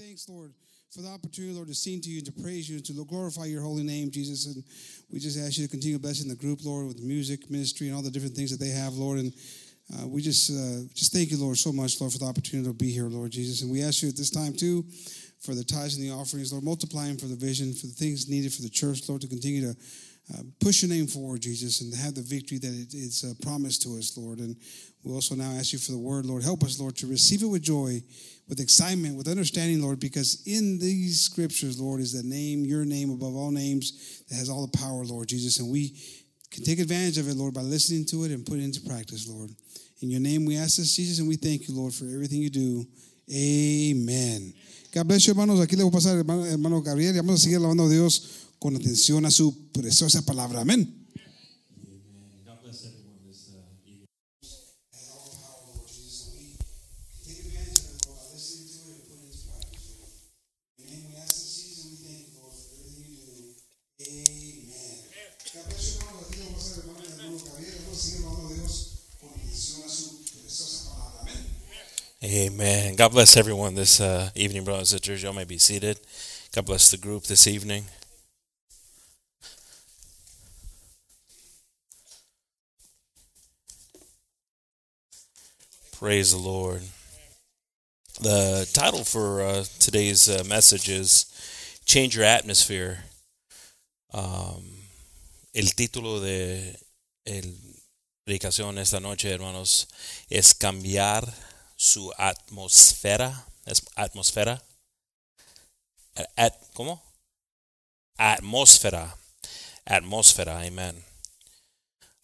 thanks, Lord, for the opportunity, Lord, to sing to you and to praise you and to glorify your holy name, Jesus. And we just ask you to continue blessing the group, Lord, with music, ministry, and all the different things that they have, Lord. And uh, we just uh, just thank you, Lord, so much, Lord, for the opportunity to be here, Lord Jesus. And we ask you at this time too for the tithes and the offerings, Lord, multiplying for the vision, for the things needed for the church, Lord, to continue to uh, push your name forward, Jesus, and have the victory that it, it's uh, promised to us, Lord. And we also now ask you for the word, Lord. Help us, Lord, to receive it with joy, with excitement, with understanding, Lord, because in these scriptures, Lord, is the name, your name above all names that has all the power, Lord Jesus. And we can take advantage of it, Lord, by listening to it and put it into practice, Lord. In your name we ask this, Jesus, and we thank you, Lord, for everything you do. Amen. God bless you, hermanos. Aquí le voy a pasar, hermano, hermano Gabriel, y vamos a seguir alabando a Dios con atención a su preciosa palabra. Amén. Amen. God bless everyone this uh, evening, brothers and sisters. Y'all may be seated. God bless the group this evening. Praise the Lord. The title for uh, today's uh, message is Change Your Atmosphere. Um, el título de el predicación esta noche, hermanos, es cambiar su atmósfera. Es atmósfera. At, ¿Cómo? Atmósfera. Atmósfera. Amen.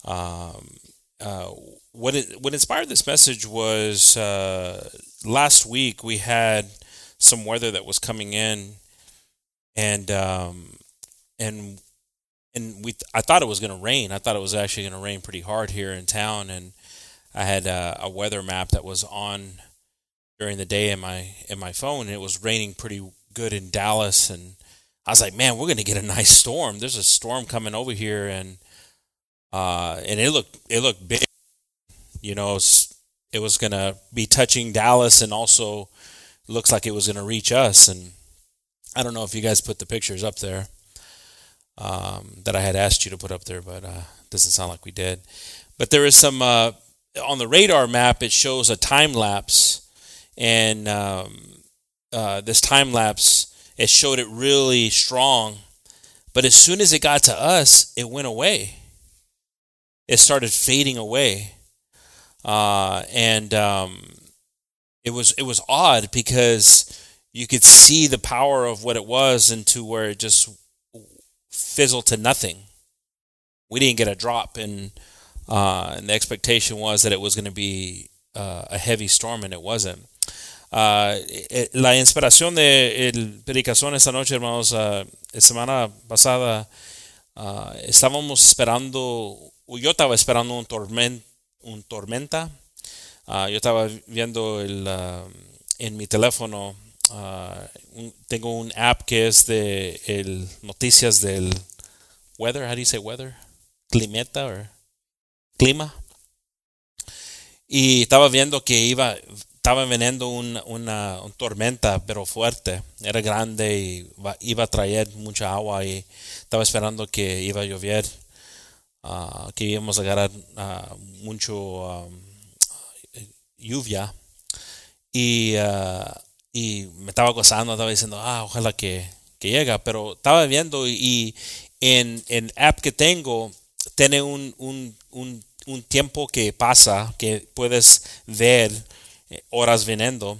Um, uh, what it, what inspired this message was uh, last week we had some weather that was coming in, and um, and and we I thought it was going to rain. I thought it was actually going to rain pretty hard here in town, and I had a, a weather map that was on during the day in my in my phone, and it was raining pretty good in Dallas, and I was like, man, we're going to get a nice storm. There's a storm coming over here, and uh, and it looked it looked big. You know, it was, it was going to be touching Dallas, and also looks like it was going to reach us. And I don't know if you guys put the pictures up there um, that I had asked you to put up there, but uh, doesn't sound like we did. But there is some uh, on the radar map. It shows a time lapse, and um, uh, this time lapse it showed it really strong. But as soon as it got to us, it went away it started fading away, uh, and um, it was it was odd because you could see the power of what it was into where it just fizzled to nothing. We didn't get a drop, and uh, and the expectation was that it was going to be uh, a heavy storm, and it wasn't. Uh, la inspiración de el predicación esta noche, hermanos, uh, la semana pasada uh, estábamos esperando yo estaba esperando un, torment, tormenta. Uh, yo estaba viendo el, en mi teléfono, un, tengo un app que es de noticias del weather. How do you say weather? Climeta o clima. Y estaba viendo que iba, estaba veniendo un, una, tormenta, pero fuerte. Era grande y iba a traer mucha agua y estaba esperando que iba a llover. Uh, que íbamos a agarrar uh, mucho um, lluvia y, uh, y me estaba gozando, estaba diciendo, ah, ojalá que, que llegue, pero estaba viendo y en el app que tengo tiene un, un, un, un tiempo que pasa, que puedes ver eh, horas viniendo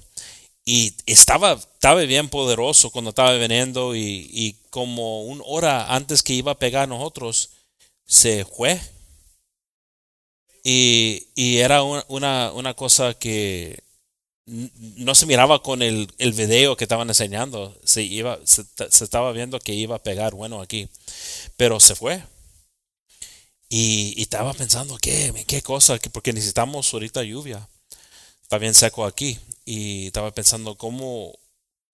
y estaba, estaba bien poderoso cuando estaba viniendo y, y como una hora antes que iba a pegar a nosotros, se fue. Y, y era una, una, cosa que no se miraba con el, el video que estaban enseñando. Se, iba, se, estaba viendo que iba a pegar bueno aquí. Pero se fue. Y, estaba pensando, ¿qué, ¿qué cosa? Porque necesitamos ahorita lluvia. Está bien seco aquí. Y estaba pensando, ¿cómo,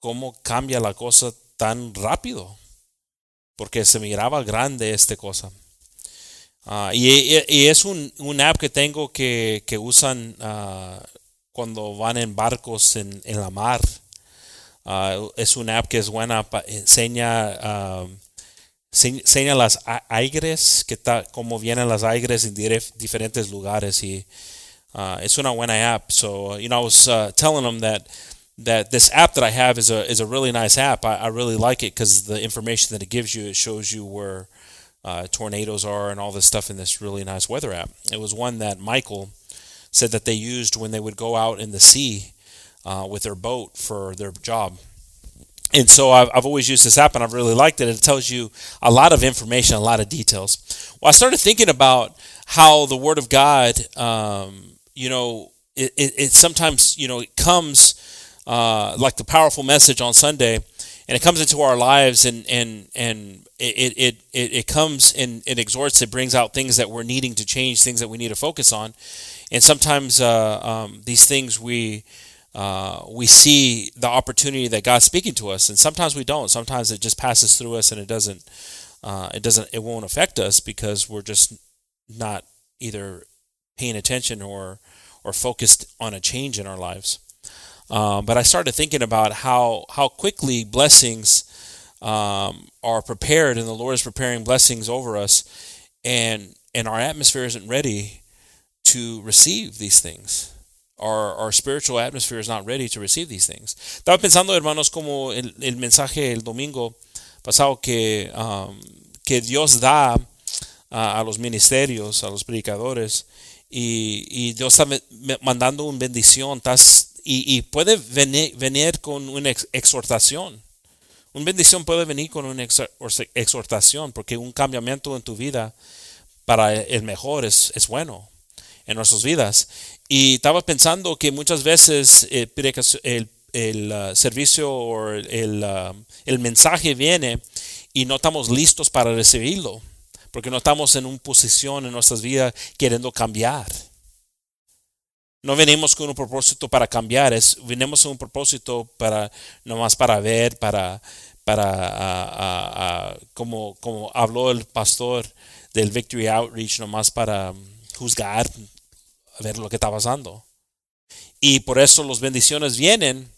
cómo cambia la cosa tan rápido? Porque se miraba grande esta cosa. Uh, y, es un, un, app que tengo que, que usan uh, cuando van en barcos en, en la mar. Uh, es una app que es buena, pa- enseña, se- enseña las aigres, que está, cómo vienen las aigres en diferentes lugares y uh, it's una buena app. So, you know, I was uh, telling them that that this app that I have is a is a really nice app. I, I really like it because the information that it gives you, it shows you where uh, tornadoes are and all this stuff in this really nice weather app. It was one that Michael said that they used when they would go out in the sea uh, with their boat for their job. And so I've, I've always used this app and I've really liked it. It tells you a lot of information, a lot of details. Well, I started thinking about how the Word of God, um, you know, it, it, it sometimes, you know, it comes uh, like the powerful message on Sunday and it comes into our lives and, and, and it, it, it, it comes and it exhorts, it brings out things that we're needing to change, things that we need to focus on. And sometimes uh, um, these things we, uh, we see the opportunity that God's speaking to us, and sometimes we don't. Sometimes it just passes through us, and it doesn't. Uh, it doesn't. It won't affect us because we're just not either paying attention or or focused on a change in our lives. Um, but I started thinking about how how quickly blessings um, are prepared, and the Lord is preparing blessings over us, and and our atmosphere isn't ready to receive these things. Our, our spiritual atmosphere is not ready to receive these things. Estaba pensando, hermanos, como el, el mensaje el domingo pasado que, um, que Dios da a, a los ministerios, a los predicadores, y, y Dios está mandando una bendición, estás- y, y puede venir, venir con una ex- exhortación. Una bendición puede venir con una ex- exhortación, porque un cambiamiento en tu vida para el mejor es, es bueno en nuestras vidas. Y estaba pensando que muchas veces eh, el, el, uh, servicio o el, uh, el mensaje viene y no estamos listos para recibirlo, porque no estamos en una posición en nuestras vidas queriendo cambiar. No venimos con un propósito para cambiar, es, venimos con un propósito para, nomás para ver, para, para ah, ah, ah, como, como habló el pastor del Victory Outreach, nomás para juzgar, a ver lo que está pasando. Y por eso las bendiciones vienen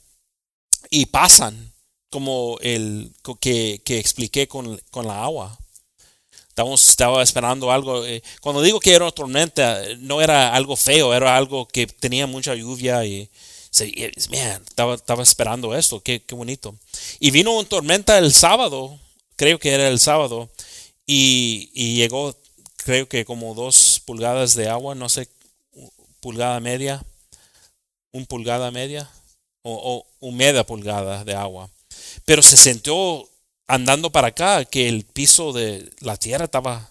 y pasan, como el que, que expliqué con, con la agua. Estamos, estaba esperando algo. eh, cuando digo que era una tormenta, no era algo feo, era algo que tenía mucha lluvia y, man, estaba, estaba esperando esto, qué, qué bonito. Y vino una tormenta el sábado, creo que era el sábado, y, y llegó, creo que como dos pulgadas de agua, no sé, pulgada media, un pulgada media, o, o pulgada de agua. Pero se sintió andando para acá que el piso de la tierra estaba,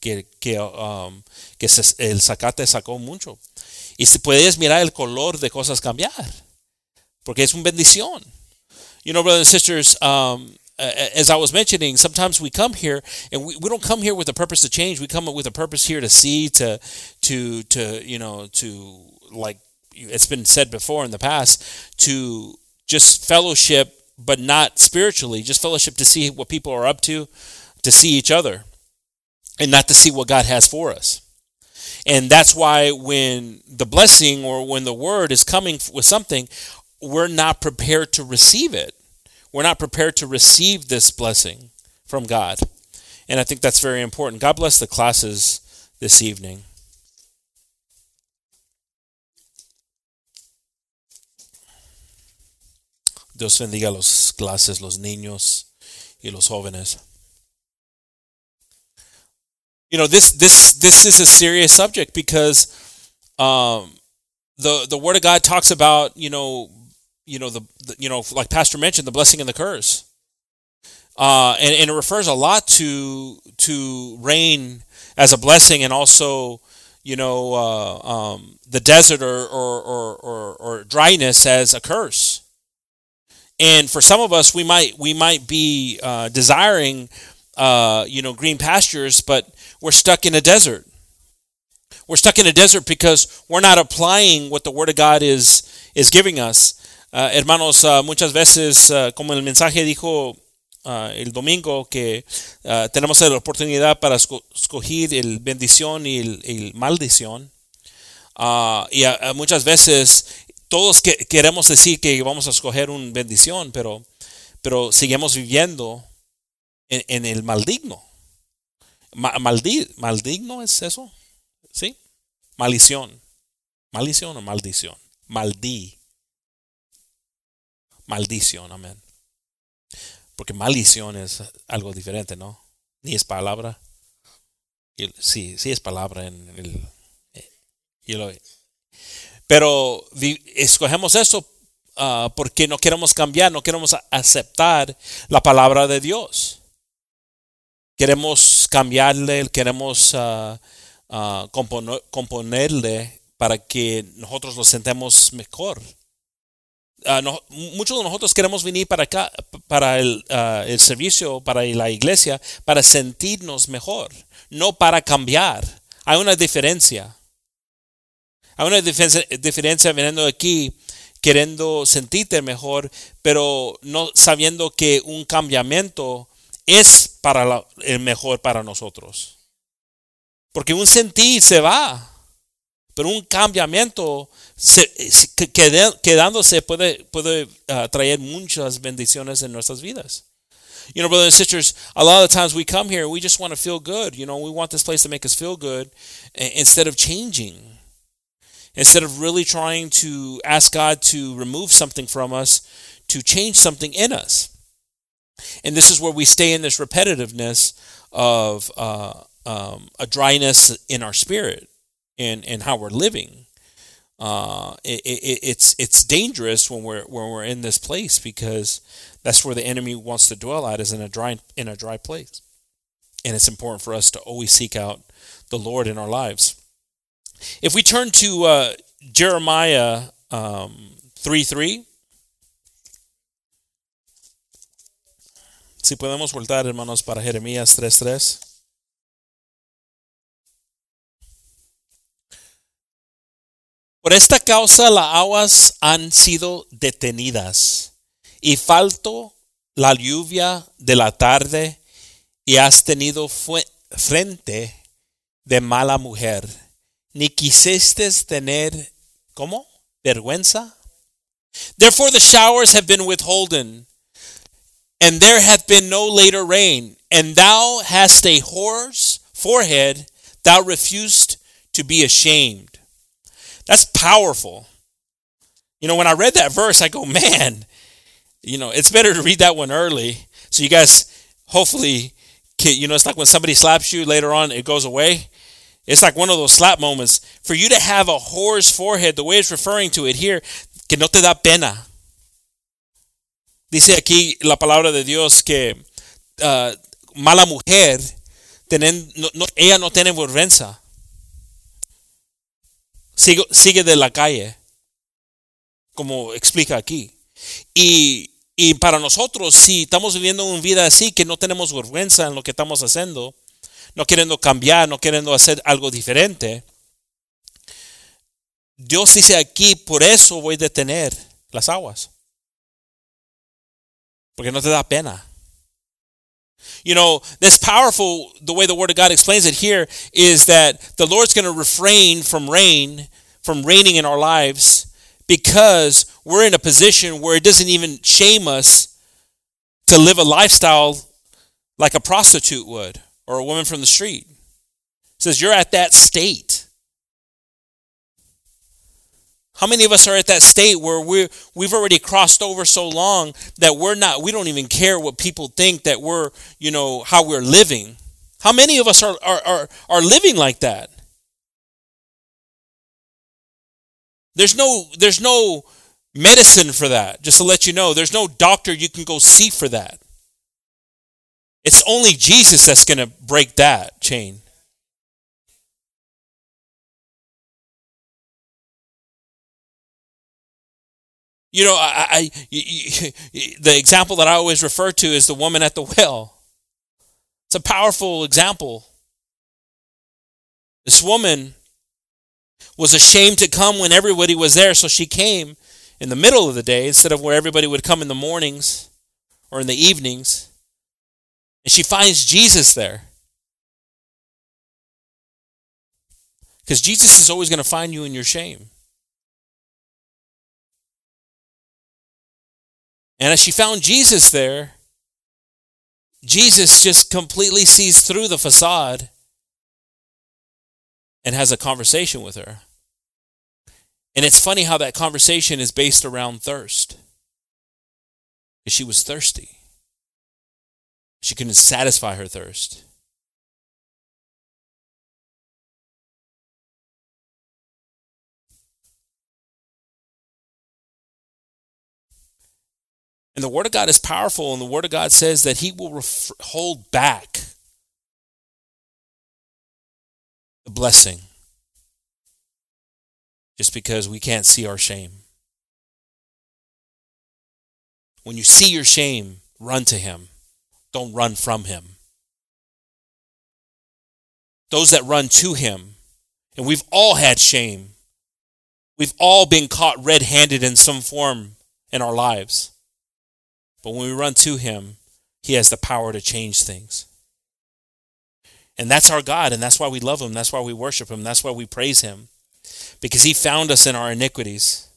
que, que, um, el zacate sacó mucho. Y si puedes mirar el color de cosas cambiar, porque es una bendición. You know, brothers and sisters, um, Uh, as I was mentioning, sometimes we come here and we, we don't come here with a purpose to change. We come with a purpose here to see, to, to, to, you know, to like it's been said before in the past, to just fellowship, but not spiritually, just fellowship to see what people are up to, to see each other, and not to see what God has for us. And that's why when the blessing or when the word is coming with something, we're not prepared to receive it. We're not prepared to receive this blessing from God. And I think that's very important. God bless the classes this evening. Dios bendiga los clases, los niños y los jóvenes. You know, this this this is a serious subject because um, the the Word of God talks about you know you know the, the you know like Pastor mentioned the blessing and the curse, uh, and, and it refers a lot to to rain as a blessing and also you know uh, um, the desert or or, or or or dryness as a curse. And for some of us, we might we might be uh, desiring uh, you know green pastures, but we're stuck in a desert. We're stuck in a desert because we're not applying what the Word of God is is giving us. Uh, hermanos, uh, muchas veces, uh, como el mensaje dijo el domingo, que tenemos la oportunidad para esco- escoger el bendición y el, maldición. Y muchas veces todos que, queremos decir que vamos a escoger una bendición, pero, pero seguimos viviendo en, el maldigno. Ma, maldi, ¿Maldigno es eso? ¿Sí? Maldición. Maldición o maldición. Maldí. Maldición, amén. Porque maldición es algo diferente, ¿no? Ni es palabra. Sí, sí es palabra en el... Eh, pero escogemos eso uh, porque no queremos cambiar, no queremos aceptar la palabra de Dios. Queremos cambiarle, queremos uh, uh, componerle para que nosotros nos sentemos mejor. No, muchos de nosotros queremos venir para acá, para el, el servicio, para la iglesia, para sentirnos mejor, no para cambiar. Hay una diferencia. Hay una diferencia, viniendo aquí, queriendo sentirte mejor, pero no sabiendo que un cambiamiento es para el mejor para nosotros. Porque un sentir se va, pero un cambiamiento quedándose puede, puede uh, traer muchas bendiciones en nuestras vidas. You know, brothers and sisters, a lot of times we come here, we just want to feel good. You know, we want this place to make us feel good instead of changing instead of really trying to ask God to remove something from us, to change something in us. And this is where we stay in this repetitiveness of uh, um, a dryness in our spirit and, and how we're living. Uh, it, it, it's it's dangerous when we're when we're in this place because that's where the enemy wants to dwell at is in a dry in a dry place, and it's important for us to always seek out the Lord in our lives. If we turn to uh, Jeremiah um, 3 3. Si podemos voltar, hermanos, para Jeremías 3:3. Por esta causa las aguas han sido detenidas y falto la lluvia de la tarde y has tenido frente de mala mujer ni quisiste tener, ¿cómo? Vergüenza. Therefore the showers have been withholden, and there hath been no later rain, and thou hast a whore's forehead, thou refused to be ashamed. That's powerful. You know, when I read that verse, I go, man, you know, it's better to read that one early. So you guys, hopefully, you know, it's like when somebody slaps you later on, it goes away. It's like one of those slap moments. For you to have a whore's forehead, the way it's referring to it here, que no te da pena. Dice aquí la palabra de Dios que uh, mala mujer, tenen, no, no, ella no tiene vergüenza. Sigue, sigue de la calle, como explica aquí. Y, y para nosotros, si estamos viviendo una vida así, que no tenemos vergüenza en lo que estamos haciendo, no queriendo cambiar, no queriendo hacer algo diferente. Dios dice aquí, por eso voy a detener las aguas. Porque no te da pena. You know, that's powerful. The way the Word of God explains it here is that the Lord's going to refrain from rain, from raining in our lives, because we're in a position where it doesn't even shame us to live a lifestyle like a prostitute would or a woman from the street. It says you're at that state. How many of us are at that state where we're, we've already crossed over so long that we're not, we don't even care what people think that we're, you know, how we're living? How many of us are, are, are, are living like that? There's no, there's no medicine for that, just to let you know. There's no doctor you can go see for that. It's only Jesus that's going to break that chain. You know, I, I, the example that I always refer to is the woman at the well. It's a powerful example. This woman was ashamed to come when everybody was there, so she came in the middle of the day instead of where everybody would come in the mornings or in the evenings. And she finds Jesus there. Because Jesus is always going to find you in your shame. And as she found Jesus there, Jesus just completely sees through the facade and has a conversation with her. And it's funny how that conversation is based around thirst. She was thirsty. She couldn't satisfy her thirst. And the Word of God is powerful, and the Word of God says that He will ref- hold back the blessing just because we can't see our shame. When you see your shame, run to Him, don't run from Him. Those that run to Him, and we've all had shame, we've all been caught red handed in some form in our lives. But when we run to Him, He has the power to change things. And that's our God, and that's why we love Him. That's why we worship Him. That's why we praise Him. Because He found us in our iniquities,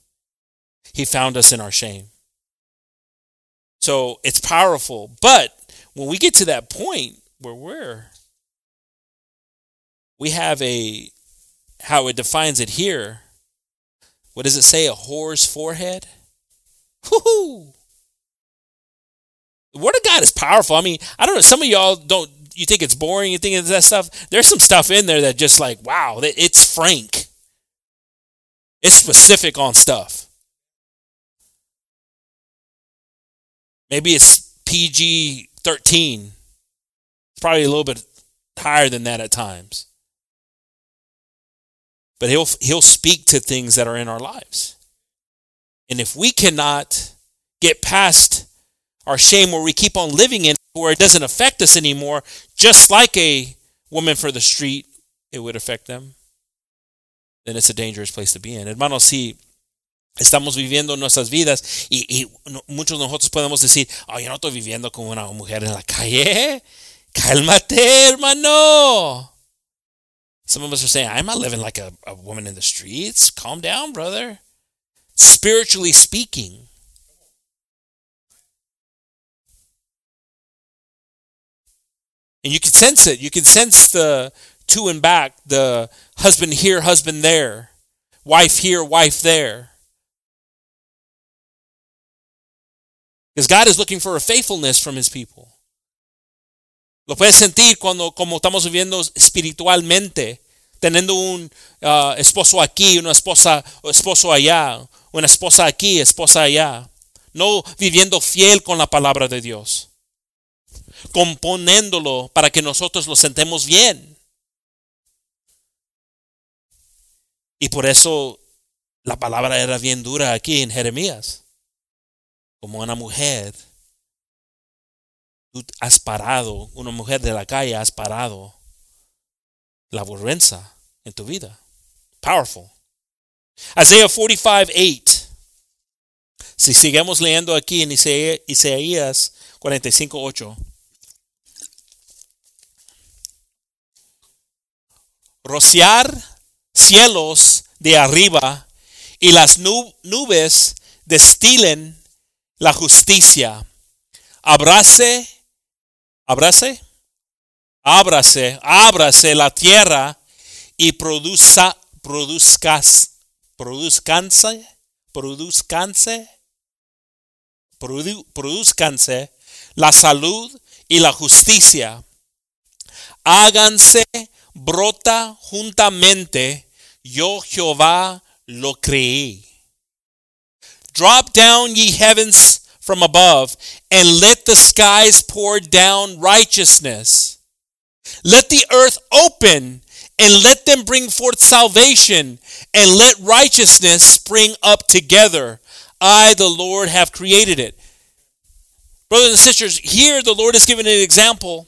He found us in our shame. So it's powerful. But when we get to that point where we're, we have a, how it defines it here, what does it say? A whore's forehead? Whoo! Word of God is powerful. I mean, I don't know. Some of y'all don't. You think it's boring. You think it's that stuff. There's some stuff in there that just like wow. It's frank. It's specific on stuff. Maybe it's PG thirteen. It's probably a little bit higher than that at times. But he'll he'll speak to things that are in our lives. And if we cannot get past our shame where we keep on living in where it doesn't affect us anymore, just like a woman for the street, it would affect them, then it's a dangerous place to be in. Hermanos, si estamos viviendo nuestras vidas y, y muchos de nosotros podemos decir, oh, yo no estoy viviendo como una mujer en la calle. Cálmate, hermano. Some of us are saying, I'm not living like a, a woman in the streets. Calm down, brother. Spiritually speaking, And you can sense it. You can sense the to and back, the husband here, husband there, wife here, wife there. Because God is looking for a faithfulness from his people. Lo puedes sentir cuando como estamos viviendo espiritualmente, teniendo un uh, esposo aquí, una esposa esposo allá, una esposa aquí, esposa allá, no viviendo fiel con la palabra de Dios componiéndolo para que nosotros lo sentemos bien. Y por eso la palabra era bien dura aquí en Jeremías. Como una mujer, tú has parado, una mujer de la calle has parado la vergüenza en tu vida. Powerful. Isaiah 45, 8. Si seguimos leyendo aquí en Isaías 45, 8. Rociar cielos de arriba y las nubes destilen la justicia. Abrace, abrace, ábrase, ábrase la tierra y produzcas, produzcanse, produzcanse, produzcanse la salud y la justicia. Háganse brota juntamente, yo Jehová lo creí. Drop down ye heavens from above, and let the skies pour down righteousness. Let the earth open, and let them bring forth salvation, and let righteousness spring up together. I, the Lord, have created it. Brothers and sisters, here the Lord has given an example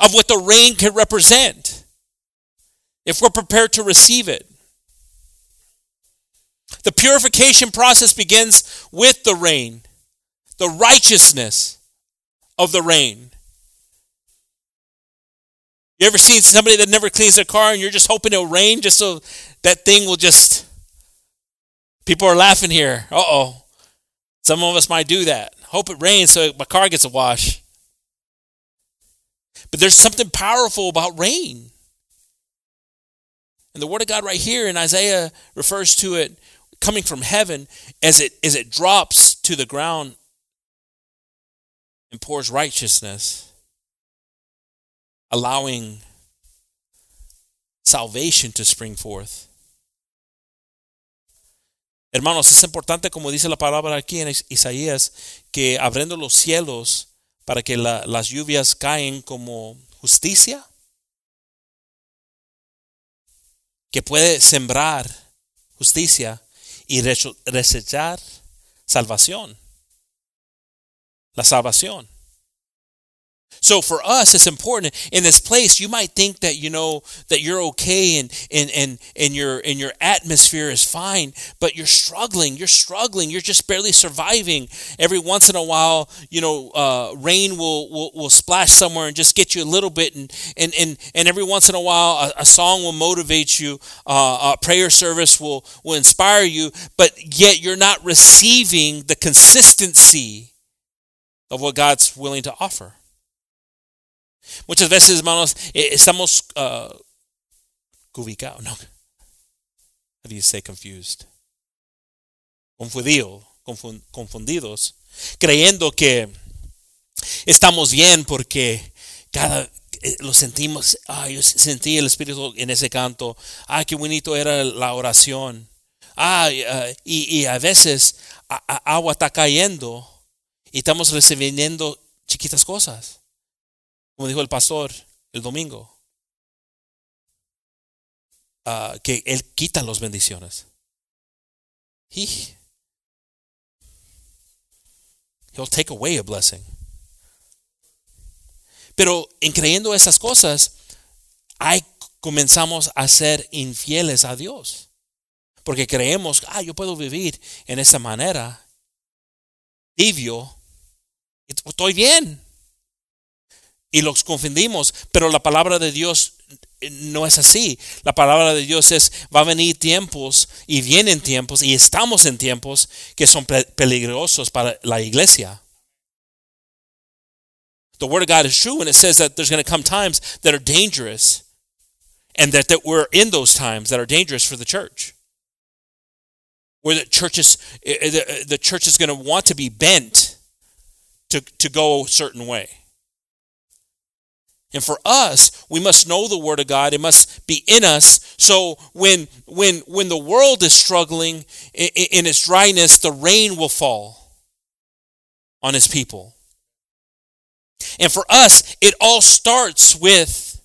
of what the rain can represent if we're prepared to receive it. The purification process begins with the rain, the righteousness of the rain. You ever seen somebody that never cleans their car and you're just hoping it'll rain just so that thing will just. People are laughing here. Uh oh. Some of us might do that. Hope it rains so my car gets a wash. But there's something powerful about rain. And the word of God right here in Isaiah refers to it coming from heaven as it as it drops to the ground and pours righteousness, allowing salvation to spring forth. Hermanos, es importante, como dice la palabra aquí en Isaías, que abriendo los cielos para que la, las lluvias caen como justicia, que puede sembrar justicia y desechar salvación. La salvación. So for us, it's important in this place. You might think that you know that you're okay and and and and your and your atmosphere is fine, but you're struggling. You're struggling. You're just barely surviving. Every once in a while, you know, uh, rain will, will will splash somewhere and just get you a little bit, and and and and every once in a while, a, a song will motivate you. Uh, a prayer service will will inspire you, but yet you're not receiving the consistency of what God's willing to offer. Muchas veces, hermanos, eh, estamos uh, cubicados, no. How do you confused? Confundido, confundidos, creyendo que estamos bien porque cada eh, lo sentimos, ah, yo sentí el Espíritu en ese canto, ah, qué bonito era la oración, ah, y, y, a veces agua está cayendo y estamos recibiendo chiquitas cosas. Como dijo el pastor el domingo, uh, que Él quita las bendiciones. He, he'll take away a blessing. Pero en creyendo esas cosas, hay, comenzamos a ser infieles a Dios. Porque creemos, ah, yo puedo vivir en esa manera, tibio, estoy bien y los confundimos, pero la palabra de Dios no es así. La palabra de Dios es, va a venir tiempos y vienen tiempos y estamos en tiempos que son peligrosos para la iglesia. The word of God is true and it says that there's going to come times that are dangerous and that, that we're in those times that are dangerous for the church. Where the church is, eh, eh, the, the church is going to want to be bent to, to go a certain way. And for us, we must know the word of God. It must be in us. So when when when the world is struggling in its dryness, the rain will fall on his people. And for us, it all starts with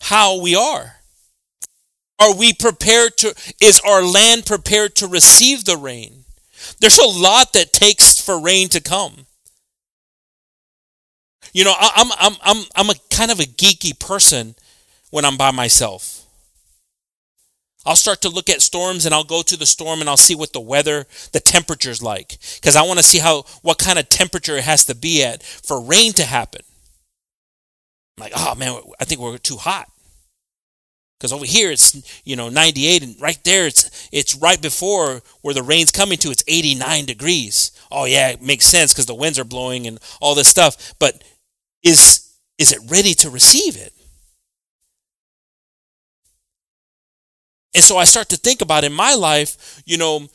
how we are. Are we prepared to is our land prepared to receive the rain? There's a lot that takes for rain to come. You know, I'm I'm I'm I'm a kind of a geeky person when I'm by myself. I'll start to look at storms and I'll go to the storm and I'll see what the weather, the temperature's like because I want to see how what kind of temperature it has to be at for rain to happen. I'm like, "Oh man, I think we're too hot." Because over here it's you know 98 and right there it's it's right before where the rain's coming to it's 89 degrees. Oh yeah, it makes sense because the winds are blowing and all this stuff. But is, is it ready to receive it? And so I start to think about in my life, you know,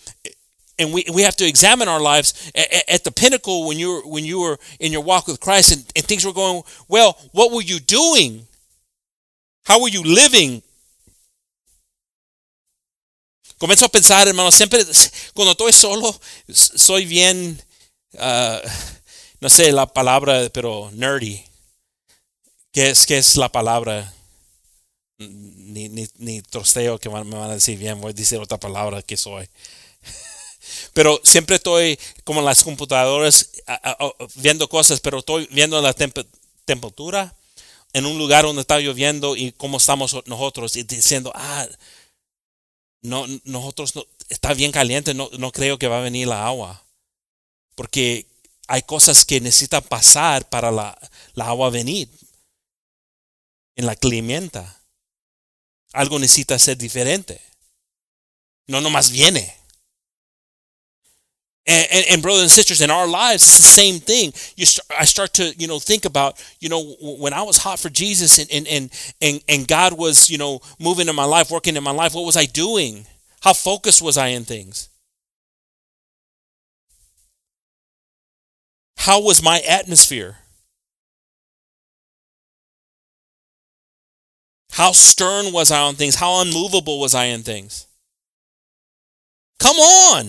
and we, we have to examine our lives at, at the pinnacle when you were when you were in your walk with Christ and, and things were going well. What were you doing? How were you living? Comienzo a pensar, hermano, siempre cuando estoy solo, soy bien, uh, no sé la palabra, pero nerdy. ¿Qué es, qué es la palabra? Ni, ni, trosteo que me van a decir bien, voy a decir otra palabra que soy. Pero siempre estoy como en las computadoras viendo cosas, pero estoy viendo la temperatura en un lugar donde está lloviendo y cómo estamos nosotros y diciendo, ah, no, nosotros no, está bien caliente, no, no creo que va a venir la agua. Porque hay cosas que necesitan pasar para la, la agua venir. En la climenta. Algo necesita ser diferente. No nomás viene. And, and, and, brothers and sisters, in our lives, it's the same thing. You start, I start to, you know, think about, you know, when I was hot for Jesus and, and, and, and, and God was, you know, moving in my life, working in my life, what was I doing? How focused was I in things? How was my atmosphere? How stern was I on things? How unmovable was I in things? Come on.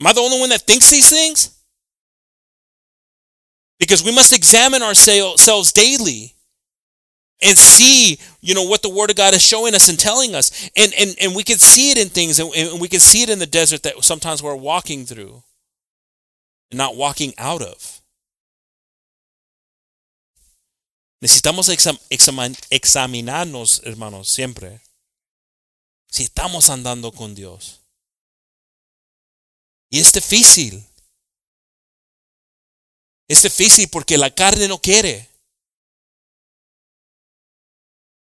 Am I the only one that thinks these things? Because we must examine ourselves daily and see, you know, what the Word of God is showing us and telling us. And, and, and we can see it in things, and, and we can see it in the desert that sometimes we're walking through not walking out of. Necesitamos examinarnos, hermanos, siempre. Si estamos andando con Dios. Y es difícil. Es difícil porque la carne no quiere.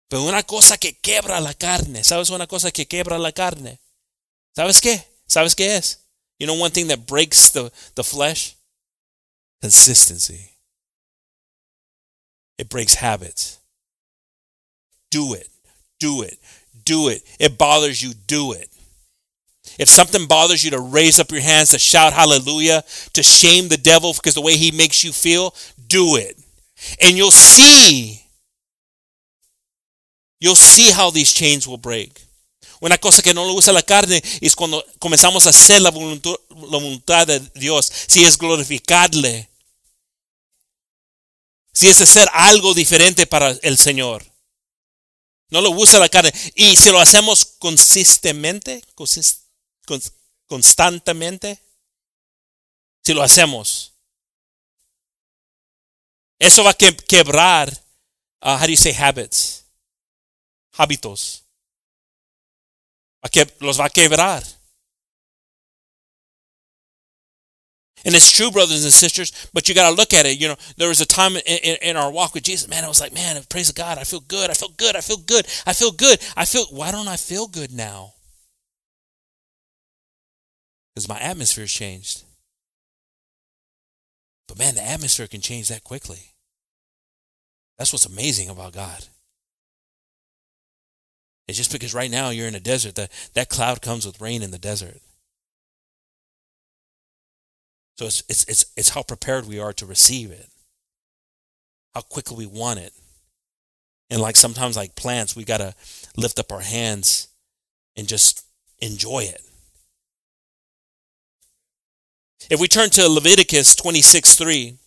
Pero una cosa que quebra la carne, ¿sabes una cosa que quebra la carne? ¿Sabes qué? ¿Sabes qué es? You know one thing that breaks the, the flesh? Consistency. It breaks habits. Do it. Do it. Do it. It bothers you. Do it. If something bothers you to raise up your hands, to shout hallelujah, to shame the devil because the way he makes you feel, do it. And you'll see, you'll see how these chains will break. Una cosa que no le gusta la carne es cuando comenzamos a hacer la voluntad, de Dios, si es glorificarle, si es hacer algo diferente para el Señor. No le gusta la carne. Y si lo hacemos consistentemente, consist constantemente, si lo hacemos, eso va a quebrar, uh, how do you say habits? Hábitos. Los va a quebrar. And it's true, brothers and sisters, but you got to look at it. You know, there was a time in, in, in, our walk with Jesus, man, I was like, man, praise God, I feel good, I feel good, I feel good, I feel good. I feel, why don't I feel good now? because my atmosphere's changed. But man, the atmosphere can change that quickly. That's what's amazing about God. It's just because right now you're in a desert, that, that cloud comes with rain in the desert. So it's, it's, it's, it's how prepared we are to receive it, how quickly we want it. And like sometimes, like plants, we got to lift up our hands and just enjoy it. If we turn to Leviticus 26 3,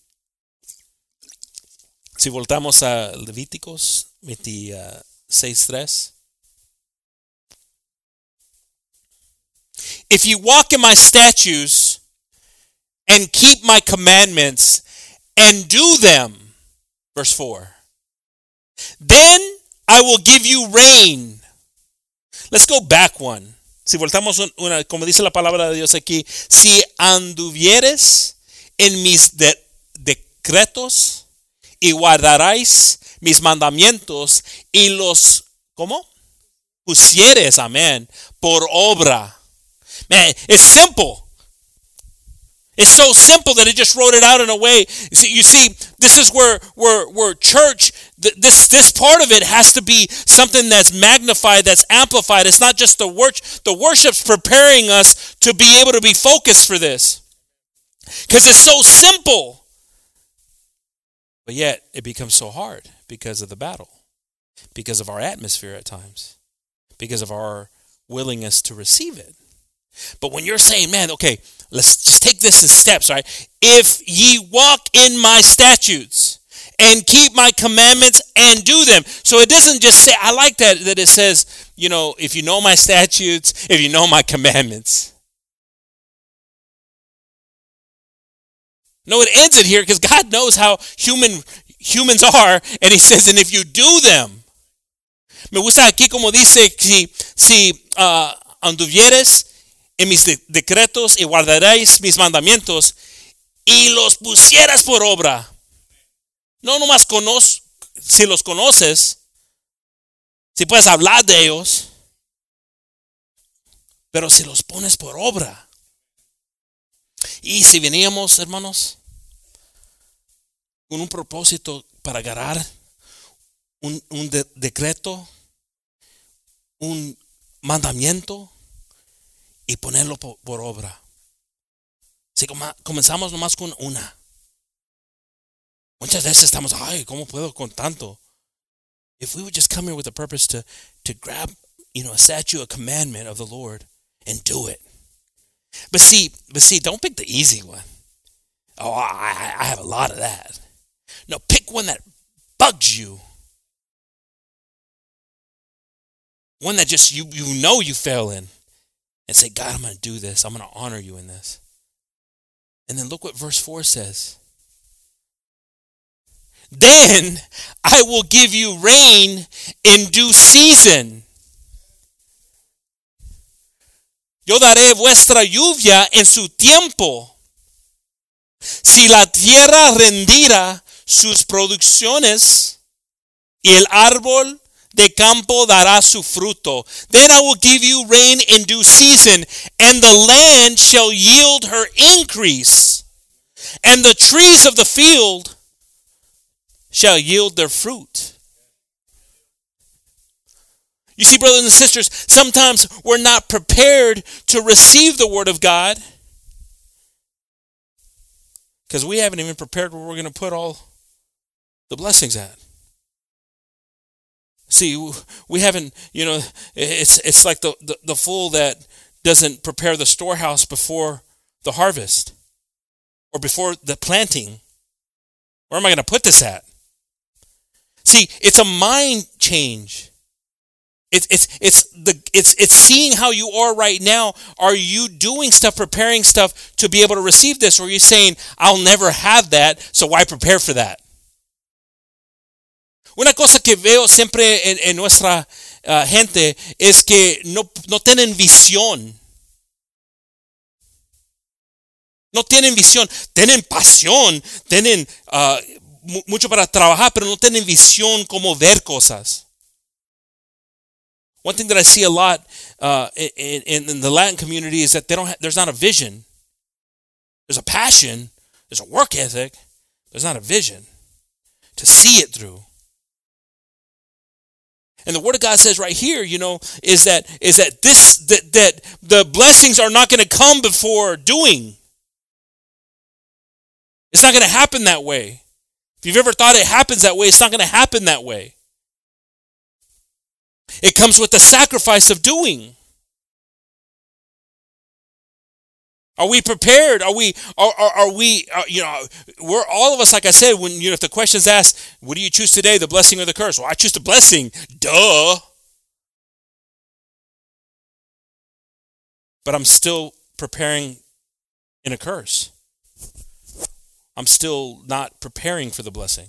si voltamos a Levíticos 26 3. If you walk in my statutes and keep my commandments and do them, verse 4, then I will give you rain. Let's go back one. Si voltamos una, como dice la palabra de Dios aquí, si anduvieres en mis decretos y guardaréis mis mandamientos y los, ¿cómo? Pusieres, amén, por obra. Man, it's simple. It's so simple that it just wrote it out in a way. You see, you see this is where, where, where church, this, this part of it has to be something that's magnified, that's amplified. It's not just the worship. The worship's preparing us to be able to be focused for this. Because it's so simple. But yet, it becomes so hard because of the battle, because of our atmosphere at times, because of our willingness to receive it. But when you're saying, man, okay, let's just take this in steps, right? If ye walk in my statutes and keep my commandments and do them. So it doesn't just say, I like that, that it says, you know, if you know my statutes, if you know my commandments. No, it ends it here because God knows how human humans are, and He says, and if you do them, me gusta aquí como dice, si, si uh, anduvieres en mis de decretos y guardaréis mis mandamientos y los pusieras por obra. No nomás conoz si los conoces, si puedes hablar de ellos, pero si los pones por obra. Y si veníamos, hermanos, con un propósito para agarrar un, un de- decreto, un mandamiento y ponerlo po- por, obra. Si comenzamos nomás con una. Muchas veces estamos, ay, ¿cómo puedo con tanto? If we would just come here with a purpose to, to grab, you know, a statue, a commandment of the Lord and do it. But see, but see, don't pick the easy one. Oh, I, I I have a lot of that. No, pick one that bugs you. One that just you you know you fail in. And say, God, I'm gonna do this. I'm gonna honor you in this. And then look what verse 4 says. Then I will give you rain in due season. Yo daré vuestra lluvia en su tiempo. Si la tierra rendirá sus producciones y el árbol de campo dará su fruto, then I will give you rain in due season, and the land shall yield her increase, and the trees of the field shall yield their fruit. You see, brothers and sisters, sometimes we're not prepared to receive the Word of God because we haven't even prepared where we're going to put all the blessings at. See, we haven't, you know, it's it's like the, the, the fool that doesn't prepare the storehouse before the harvest or before the planting. Where am I going to put this at? See, it's a mind change. It's it's it's the it's it's seeing how you are right now. Are you doing stuff, preparing stuff to be able to receive this, or are you saying, "I'll never have that, so why prepare for that"? Una cosa que veo siempre en, en nuestra uh, gente es que no, no tienen visión. No tienen visión, tienen pasión, tienen uh, mu- mucho para trabajar, pero no tienen visión como ver cosas. One thing that I see a lot uh, in, in, in the Latin community is that they don't. Ha- there's not a vision. There's a passion. There's a work ethic. There's not a vision to see it through. And the word of God says right here, you know, is that is that this that that the blessings are not going to come before doing. It's not going to happen that way. If you've ever thought it happens that way, it's not going to happen that way. It comes with the sacrifice of doing. Are we prepared? Are we are, are, are we are, you know we're all of us like I said when you know if the question's asked, what do you choose today, the blessing or the curse? Well, I choose the blessing. Duh. But I'm still preparing in a curse. I'm still not preparing for the blessing.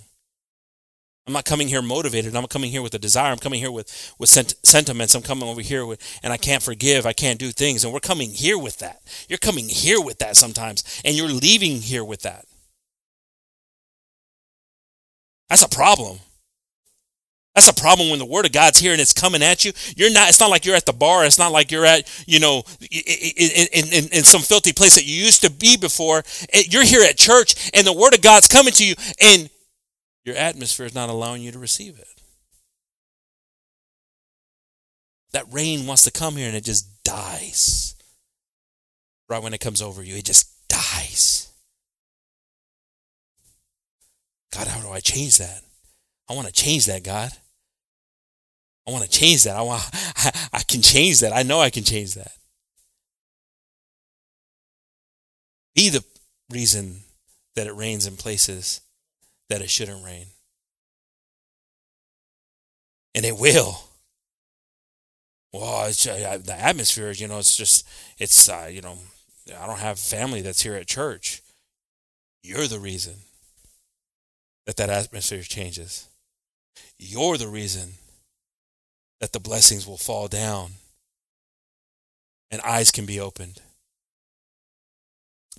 I'm not coming here motivated. I'm coming here with a desire. I'm coming here with with sent- sentiments. I'm coming over here with, and I can't forgive. I can't do things. And we're coming here with that. You're coming here with that sometimes, and you're leaving here with that. That's a problem. That's a problem when the word of God's here and it's coming at you. You're not. It's not like you're at the bar. It's not like you're at you know in in, in, some filthy place that you used to be before. You're here at church, and the word of God's coming to you, and your atmosphere is not allowing you to receive it. That rain wants to come here and it just dies. Right when it comes over you, it just dies. God, how do I change that? I want to change that, God. I want to change that. I want I, I can change that. I know I can change that. Be the reason that it rains in places that it shouldn't rain. And it will. Well, uh, the atmosphere, is, you know, it's just, it's, uh, you know, I don't have family that's here at church. You're the reason that that atmosphere changes. You're the reason that the blessings will fall down and eyes can be opened.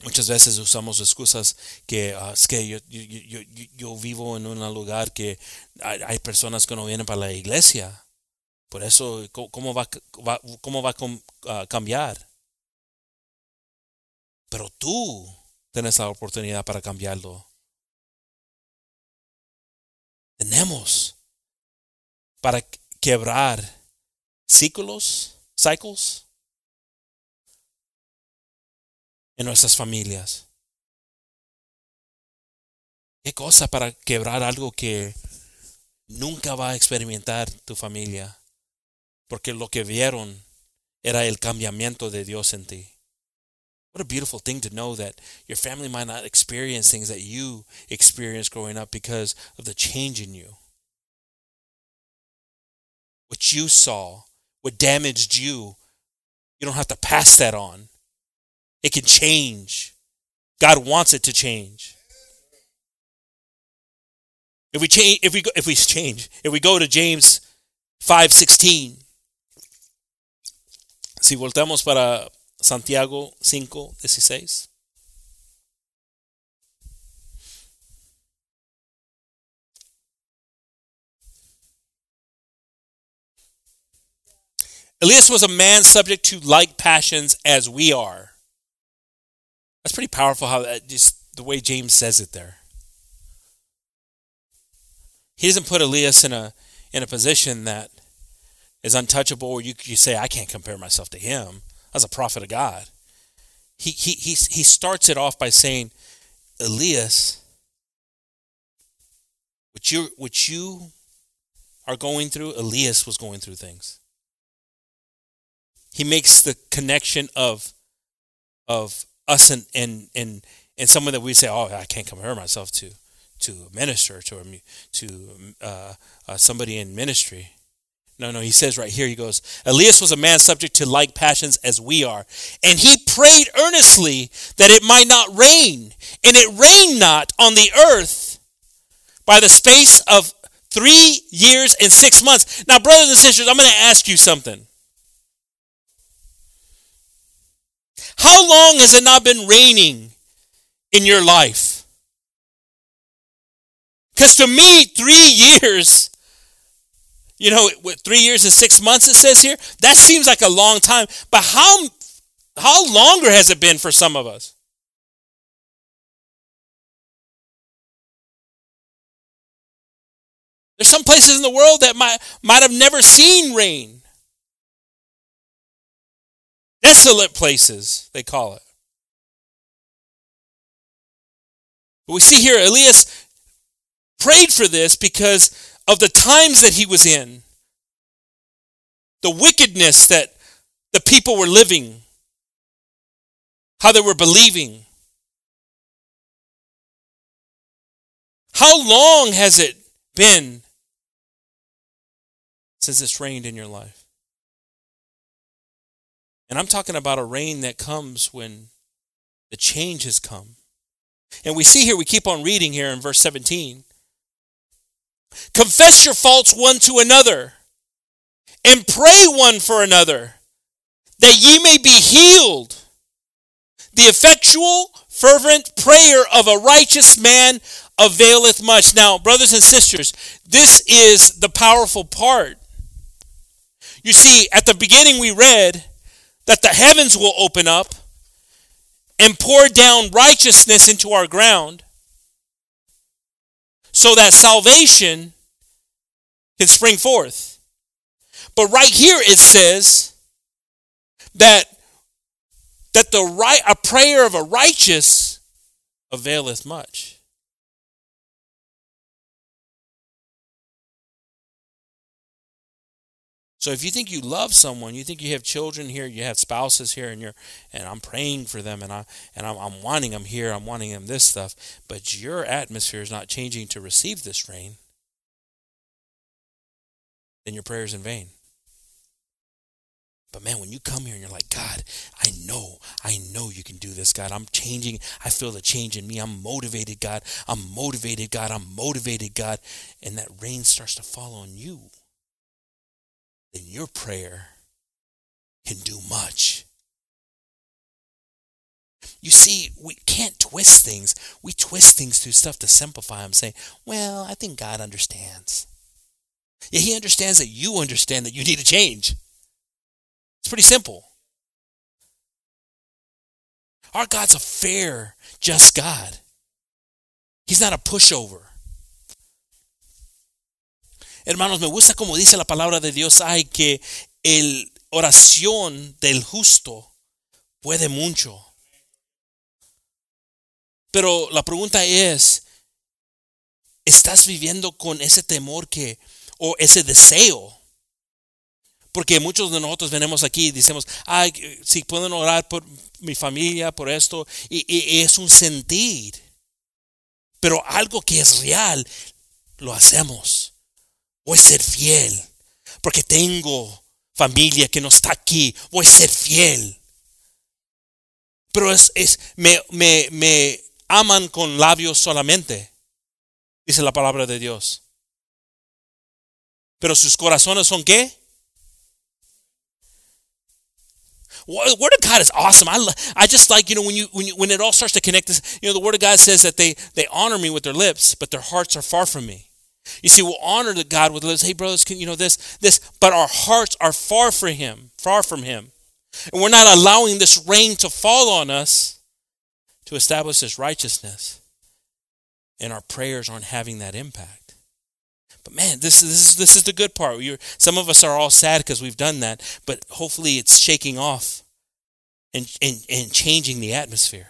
Muchas veces usamos excusas que ah, es que yo, yo, yo, vivo en un lugar que hay, personas que no vienen para la iglesia. Por eso, ¿cómo va, cómo va a cambiar? Pero tú tienes la oportunidad para cambiarlo. Tenemos para quebrar ciclos, cycles en nuestras familias. ¿Qué cosa para quebrar algo que nunca va a experimentar tu familia? Porque lo que vieron era el cambiamiento de Dios en ti. What a beautiful thing to know that your family might not experience things that you experienced growing up because of the change in you. What you saw, what damaged you, you don't have to pass that on. It can change. God wants it to change. If we change, if we if we change, if we go to James five sixteen, si voltamos para Santiago 5, 16. Elias was a man subject to like passions as we are. That's pretty powerful how that just the way James says it there. He doesn't put Elias in a in a position that is untouchable where you you say I can't compare myself to him as a prophet of God. He, he, he, he starts it off by saying, Elias, what you, what you are going through, Elias was going through things. He makes the connection of, of us and, and, and, and someone that we say, oh, I can't compare myself to, to a minister, to, a, to uh, uh, somebody in ministry. No, no, he says right here, he goes, Elias was a man subject to like passions as we are. And he prayed earnestly that it might not rain. And it rained not on the earth by the space of three years and six months. Now, brothers and sisters, I'm going to ask you something. How long has it not been raining in your life? Because to me, three years you know, three years and six months, it says here, that seems like a long time. But how, how longer has it been for some of us? There's some places in the world that might, might have never seen rain. Desolate places, they call it. But we see here, Elias prayed for this because of the times that he was in, the wickedness that the people were living, how they were believing. How long has it been since it's rained in your life? And I'm talking about a rain that comes when the change has come. And we see here, we keep on reading here in verse 17. Confess your faults one to another and pray one for another that ye may be healed. The effectual, fervent prayer of a righteous man availeth much. Now, brothers and sisters, this is the powerful part. You see, at the beginning we read that the heavens will open up and pour down righteousness into our ground so that salvation can spring forth. But right here it says that that the right a prayer of a righteous availeth much. So if you think you love someone, you think you have children here, you have spouses here, and you're and I'm praying for them, and I and I'm, I'm wanting them here, I'm wanting them this stuff, but your atmosphere is not changing to receive this rain, then your prayer is in vain. But man, when you come here and you're like, God, I know, I know you can do this, God. I'm changing. I feel the change in me. I'm motivated, God. I'm motivated, God. I'm motivated, God. And that rain starts to fall on you then your prayer can do much. You see, we can't twist things. We twist things through stuff to simplify them, saying, well, I think God understands. Yeah, he understands that you understand that you need to change. It's pretty simple. Our God's a fair, just God. He's not a pushover. Hermanos, me gusta como dice la palabra de Dios, hay que el oración del justo puede mucho. Pero la pregunta es, ¿estás viviendo con ese temor que o ese deseo? Porque muchos de nosotros venimos aquí y decimos, ay, si pueden orar por mi familia, por esto, y es un sentir. Pero algo que es real, lo hacemos. Voy a ser fiel, porque tengo familia que no está aquí. Voy a ser fiel. Pero es, es me, me, me aman con labios solamente, dice la palabra de Dios. Pero sus corazones son qué? Word of God is awesome. I, I just like you know when you, when when it all starts to connect. This, you know the Word of God says that they they honor me with their lips, but their hearts are far from me. You see, we'll honor the God with lips. Hey, brothers, can you know this this? But our hearts are far from Him, far from Him, and we're not allowing this rain to fall on us to establish His righteousness. And our prayers aren't having that impact. But man, this is this is this is the good part. You're, some of us are all sad because we've done that, but hopefully it's shaking off and, and, and changing the atmosphere.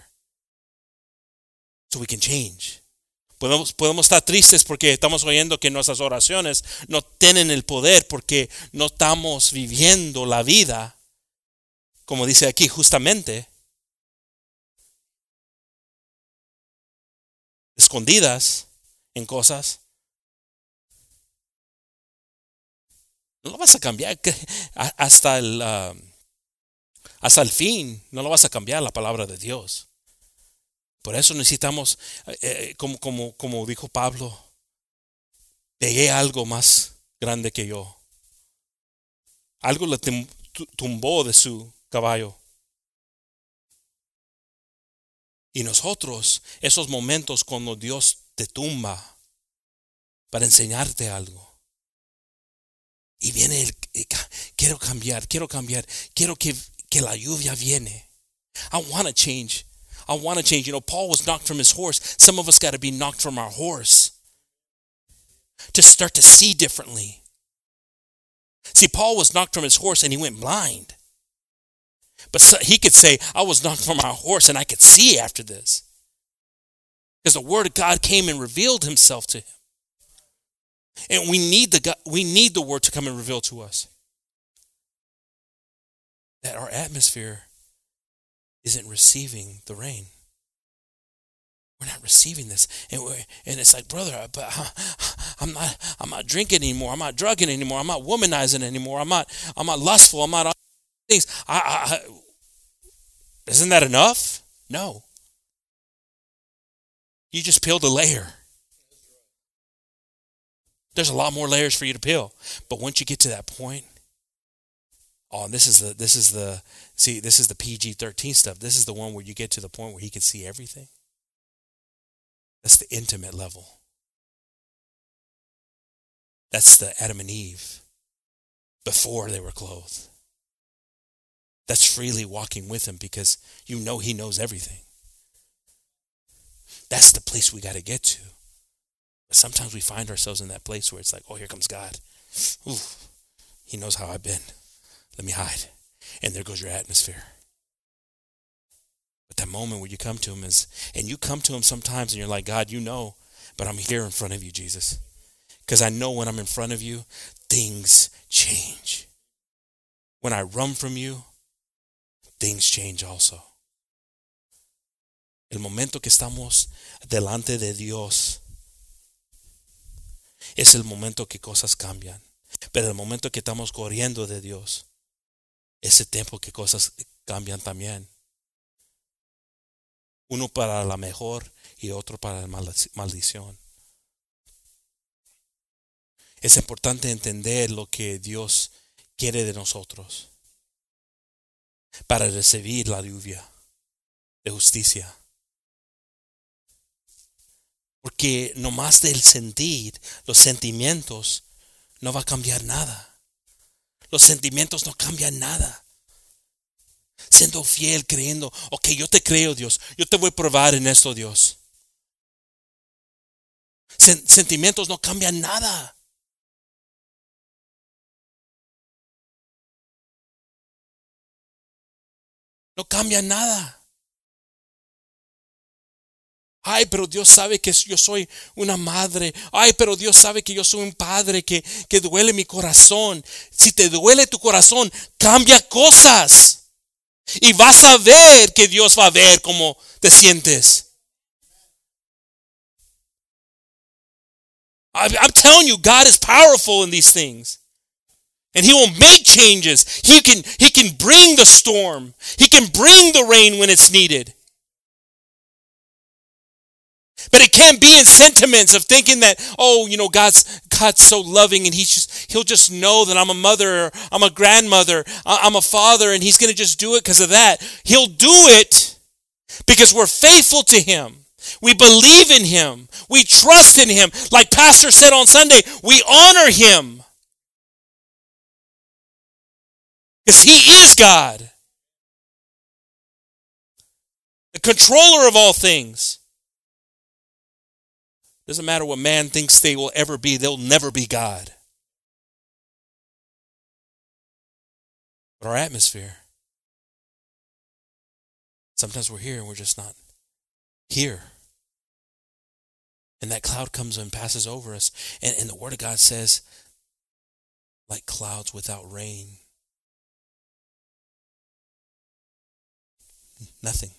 So we can change. Podemos, podemos estar tristes porque estamos oyendo que nuestras oraciones no tienen el poder porque no estamos viviendo la vida, como dice aquí justamente, escondidas en cosas. No lo vas a cambiar hasta el, uh, hasta el fin. No lo vas a cambiar la palabra de Dios. Por eso necesitamos, eh, como, como, como dijo Pablo, pegué algo más grande que yo. Algo le tumbó de su caballo. Y nosotros, esos momentos cuando Dios te tumba para enseñarte algo. Y viene el, quiero cambiar, quiero cambiar, quiero que, que la lluvia viene. I want to change. I want to change. You know, Paul was knocked from his horse. Some of us got to be knocked from our horse to start to see differently. See, Paul was knocked from his horse and he went blind. But he could say, I was knocked from my horse and I could see after this. Because the word of God came and revealed himself to him. And we need the God, we need the word to come and reveal to us that our atmosphere isn't receiving the rain. We're not receiving this, and and it's like, brother, but uh, I'm not I'm not drinking anymore. I'm not drugging anymore. I'm not womanizing anymore. I'm not I'm not lustful. I'm not things. I, I, isn't that enough? No. You just peeled a layer. There's a lot more layers for you to peel. But once you get to that point, oh, this is the this is the see this is the PG thirteen stuff. This is the one where you get to the point where he can see everything. That's the intimate level. That's the Adam and Eve before they were clothed. That's freely walking with him because you know he knows everything. That's the place we got to get to. But sometimes we find ourselves in that place where it's like, oh, here comes God. Ooh, he knows how I've been. Let me hide. And there goes your atmosphere. But that moment where you come to him is, and you come to him sometimes and you're like, God, you know, but I'm here in front of you, Jesus. Because I know when I'm in front of you, things change. When I run from you, things change also. El momento que estamos delante de Dios es el momento que cosas cambian. Pero el momento que estamos corriendo de Dios es el tiempo que cosas cambian también. Uno para la mejor y otro para la maldición. Es importante entender lo que Dios quiere de nosotros para recibir la lluvia de justicia. Porque no más del sentir, los sentimientos no va a cambiar nada. Los sentimientos no cambian nada. Siendo fiel, creyendo, ok, yo te creo, Dios. Yo te voy a probar en esto, Dios. sentimientos no cambian nada. No cambia nada. Ay, pero Dios sabe que yo soy una madre. Ay, pero Dios sabe que yo soy un padre, que, que duele mi corazón. Si te duele tu corazón, cambia cosas. Y vas a ver que Dios va a ver cómo te sientes. I'm telling you, God is powerful in these things. And he will make changes. He can, he can bring the storm. He can bring the rain when it's needed. But it can't be in sentiments of thinking that, oh, you know, God's God's so loving and he's just he'll just know that I'm a mother, I'm a grandmother, I'm a father, and he's gonna just do it because of that. He'll do it because we're faithful to him. We believe in him. We trust in him. Like Pastor said on Sunday, we honor him. Because he is God. The controller of all things. Doesn't matter what man thinks they will ever be, they'll never be God. But our atmosphere, sometimes we're here and we're just not here. And that cloud comes and passes over us. And, and the Word of God says, like clouds without rain. Nothing.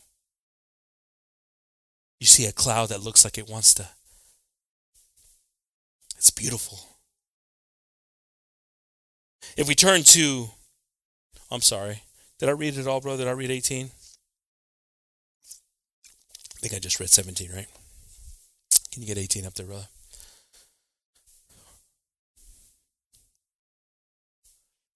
You see a cloud that looks like it wants to it's beautiful. If we turn to, I'm sorry, did I read it all, bro? Did I read 18? I think I just read 17, right? Can you get 18 up there, brother?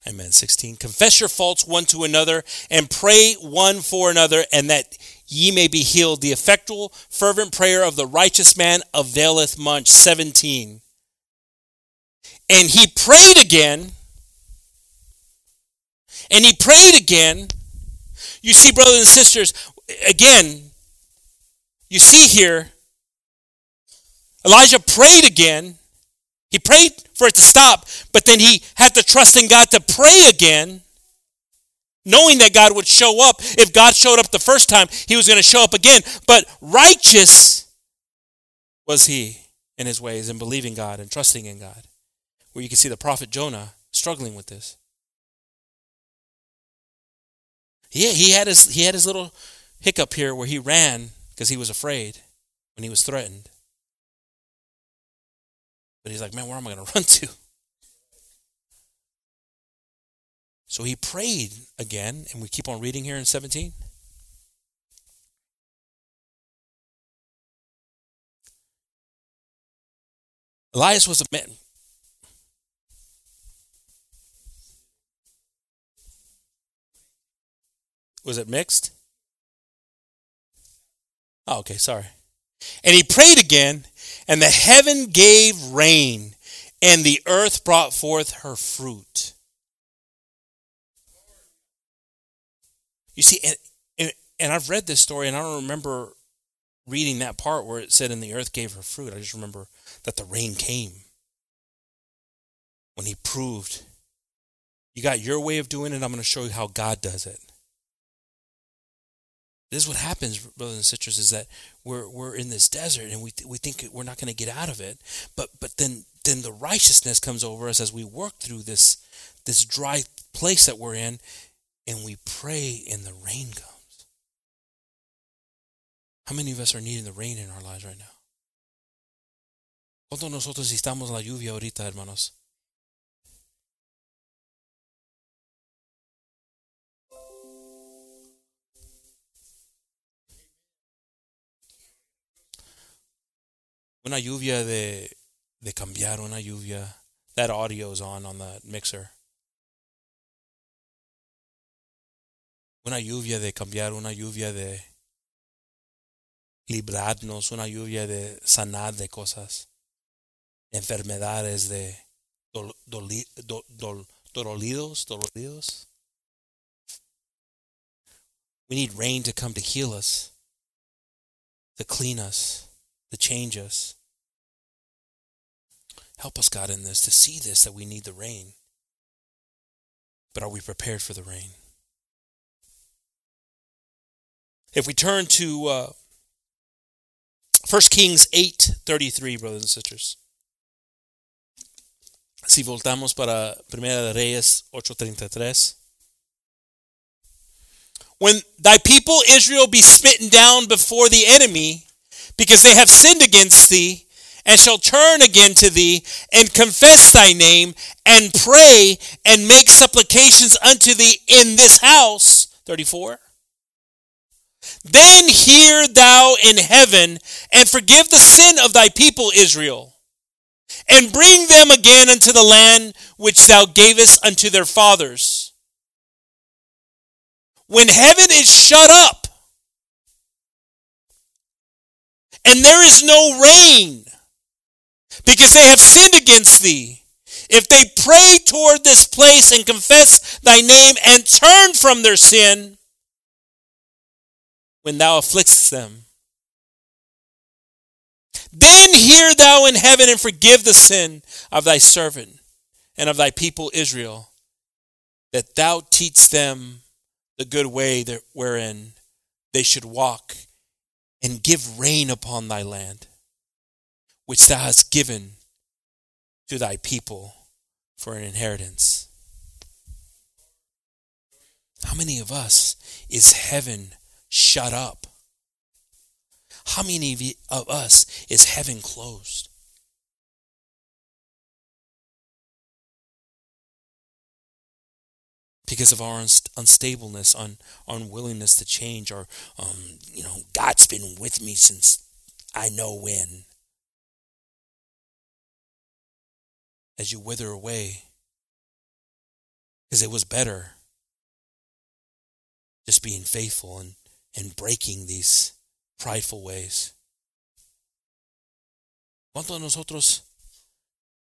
Amen. 16. Confess your faults one to another and pray one for another, and that ye may be healed. The effectual, fervent prayer of the righteous man availeth much. 17. And he prayed again. And he prayed again. You see, brothers and sisters, again, you see here, Elijah prayed again. He prayed for it to stop, but then he had to trust in God to pray again, knowing that God would show up. If God showed up the first time, he was going to show up again. But righteous was he in his ways and believing God and trusting in God where you can see the prophet Jonah struggling with this. Yeah, he had his he had his little hiccup here where he ran because he was afraid when he was threatened. But he's like, man, where am I going to run to? So he prayed again, and we keep on reading here in 17. Elias was a man, Was it mixed? Oh, okay, sorry. And he prayed again, and the heaven gave rain, and the earth brought forth her fruit. You see, and, and, and I've read this story, and I don't remember reading that part where it said, and the earth gave her fruit. I just remember that the rain came when he proved you got your way of doing it, I'm going to show you how God does it. This is what happens, brothers and sisters, is that we're we're in this desert and we th- we think we're not going to get out of it, but but then then the righteousness comes over us as we work through this this dry place that we're in, and we pray and the rain comes. How many of us are needing the rain in our lives right now? ¿Cuántos nosotros necesitamos la lluvia ahorita, hermanos? Una lluvia de, de cambiar, una lluvia. That audio's on on the mixer. Una lluvia de cambiar, una lluvia de librarnos, una lluvia de sanar de cosas, enfermedades, de dol, doli, do, dol, doloridos, doloridos. We need rain to come to heal us, to clean us, to change us. Help us, God, in this, to see this, that we need the rain. But are we prepared for the rain? If we turn to uh, 1 Kings 8:33, brothers and sisters. Si voltamos para Primera de Reyes 8:33. When thy people Israel be smitten down before the enemy, because they have sinned against thee, and shall turn again to thee, and confess thy name, and pray, and make supplications unto thee in this house. 34. Then hear thou in heaven, and forgive the sin of thy people Israel, and bring them again unto the land which thou gavest unto their fathers. When heaven is shut up, and there is no rain, because they have sinned against thee, if they pray toward this place and confess thy name and turn from their sin, when thou afflictest them. Then hear thou in heaven and forgive the sin of thy servant and of thy people Israel, that thou teach them the good way that wherein they should walk, and give rain upon thy land, which thou hast given to thy people for an inheritance. How many of us is heaven shut up? How many of us is heaven closed? Because of our unstableness, un, unwillingness to change, or, um, you know, God's been with me since I know when. As you wither away, because it was better just being faithful and and breaking these prideful ways. ¿Cuántos de nosotros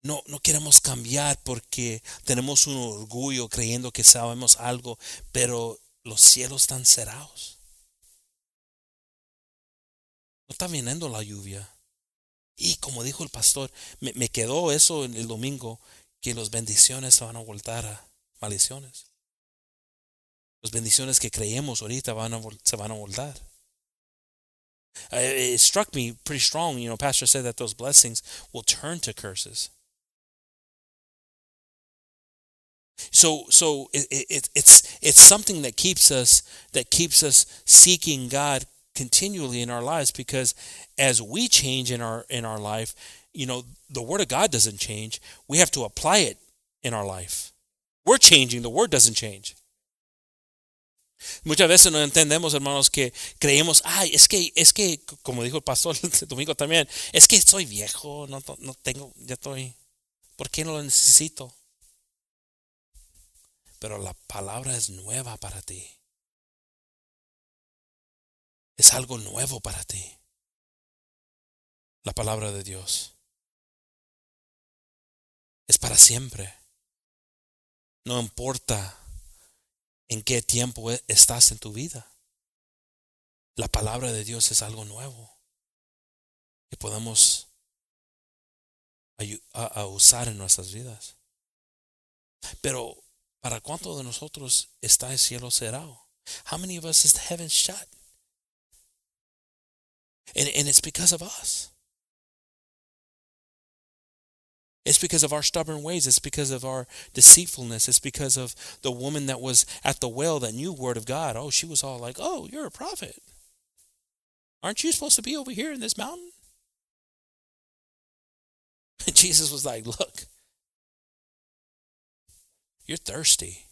no, no queremos cambiar porque tenemos un orgullo creyendo que sabemos algo, pero los cielos están cerrados? No está viniendo la lluvia. Y como dijo el pastor, me, me quedó eso el domingo, que las bendiciones se van a voltar a maldiciones. Las bendiciones que creemos ahorita se van a voltar. Uh, it struck me pretty strong. You know, Pastor said that those blessings will turn to curses. So, so it, it, it's it's something that keeps us that keeps us seeking God continually in our lives because as we change in our in our life, you know, the Word of God doesn't change. We have to apply it in our life. We're changing. The Word doesn't change. Muchas veces no entendemos, hermanos, que creemos, ay, es que, es que, como dijo el pastor el domingo también, es que soy viejo, no, no tengo, ya estoy, ¿por qué no lo necesito? Pero la palabra es nueva para ti. Es algo nuevo para ti. La palabra de Dios. Es para siempre. No importa en qué tiempo e-, estás en tu vida. La palabra de Dios es algo nuevo que podemos a, usar en nuestras vidas. Pero ¿para cuánto de nosotros está el cielo cerrado? How many of us is the heaven shut? And, and it's because of us. It's because of our stubborn ways. It's because of our deceitfulness. It's because of the woman that was at the well that knew word of God. Oh, she was all like, "Oh, you're a prophet. Aren't you supposed to be over here in this mountain?" And Jesus was like, "Look, you're thirsty.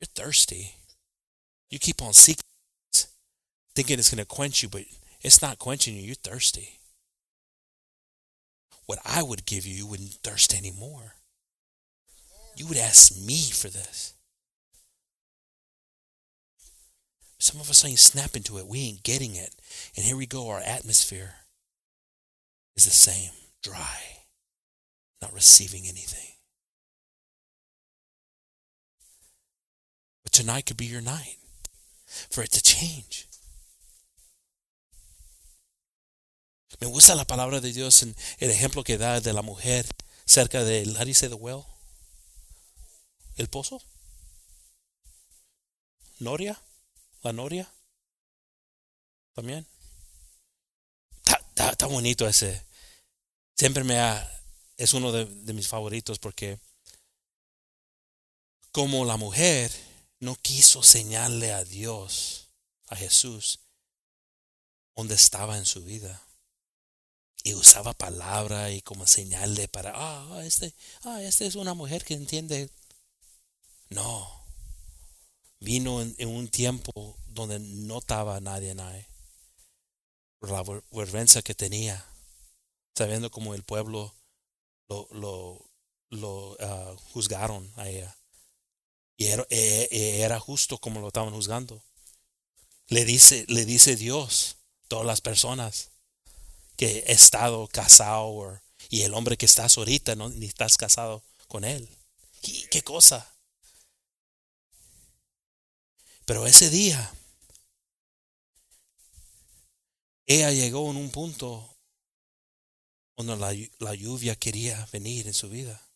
You're thirsty. You keep on seeking, thinking it's going to quench you, but it's not quenching you. You're thirsty." what I would give you, you wouldn't thirst anymore. You would ask me for this. Some of us ain't snapping to it. We ain't getting it. And here we go. Our atmosphere is the same dry, not receiving anything. Tonight could be your night for it to change. Me gusta la palabra de Dios en el ejemplo que da de la mujer cerca del, how do well? El pozo? Noria? La Noria? También. Está, bonito ese. Siempre me ha, es uno de mis favoritos porque como la mujer no quiso señalarle a Dios, a Jesús, donde estaba en su vida. Y usaba palabra y como señalarle para, ah, este, ah, esta es una mujer que entiende. No. Vino en, un tiempo donde no estaba nadie ahí. Por la vergüenza que tenía, sabiendo como el pueblo lo, lo, lo ah, juzgaron a ella. Y era, e, e, era, justo como lo estaban juzgando. Le dice, le dice Dios, todas las personas que he estado casado y el hombre que estás ahorita, no, ni estás casado con él. ¿Y qué cosa? Pero ese día, ella llegó en un punto donde la, la lluvia quería venir en su vida.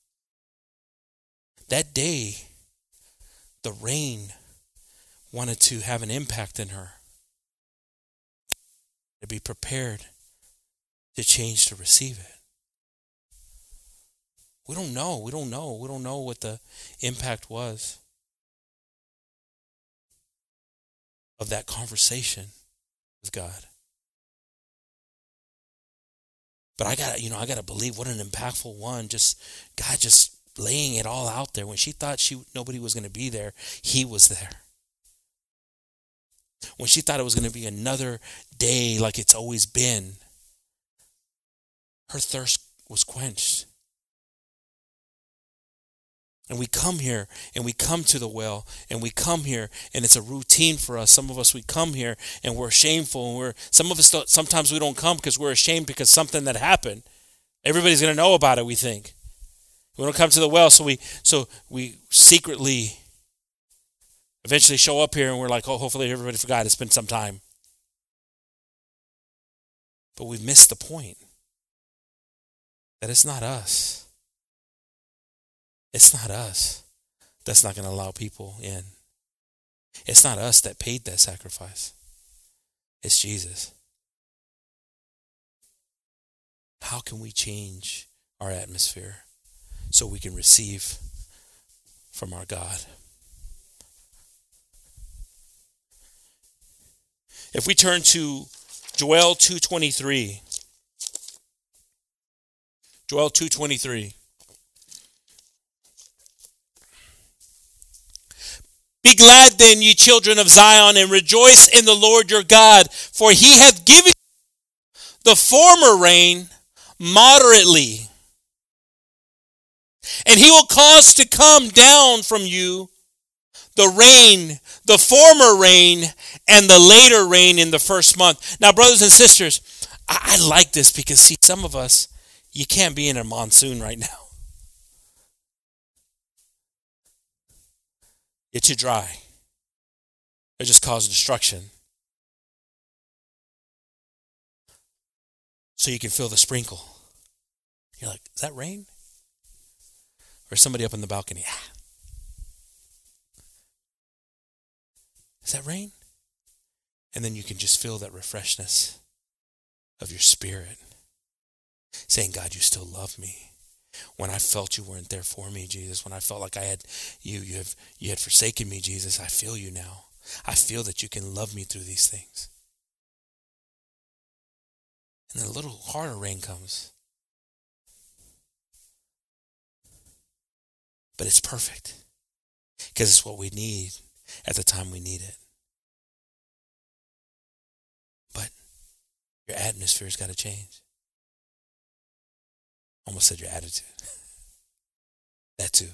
That day, the rain wanted to have an impact in her. To be prepared to change to receive it. We don't know. We don't know. We don't know what the impact was of that conversation with God. But I got to, you know, I got to believe what an impactful one. Just God just laying it all out there. When she thought she nobody was going to be there, he was there. When she thought it was going to be another day like it's always been, her thirst was quenched. And we come here and we come to the well and we come here and it's a routine for us. Some of us we come here and we're shameful and we're some of us sometimes we don't come because we're ashamed because something that happened. Everybody's going to know about it, we think. We don't come to the well, so we so we secretly eventually show up here and we're like, oh, hopefully everybody forgot. It's been some time. But we've missed the point that it's not us. It's not us that's not going to allow people in. It's not us that paid that sacrifice. It's Jesus. How can we change our atmosphere? So we can receive from our God. If we turn to Joel 2:23 Joel 2:23 Be glad then, ye children of Zion, and rejoice in the Lord your God, for he hath given the former rain moderately and he will cause to come down from you the rain, the former rain, and the later rain in the first month. Now, brothers and sisters, I, I like this because, see, some of us, you can't be in a monsoon right now. You're too dry. It just causes destruction. So you can feel the sprinkle. You're like, is that rain? Or somebody up on the balcony. Ah. Is that rain? And then you can just feel that refreshness of your spirit. Saying, God, you still love me. When I felt you weren't there for me, Jesus, when I felt like I had you, you have you had forsaken me, Jesus, I feel you now. I feel that you can love me through these things. And then a little harder rain comes. But it's perfect because it's what we need at the time we need it. But your atmosphere's got to change. Almost said your attitude. that too.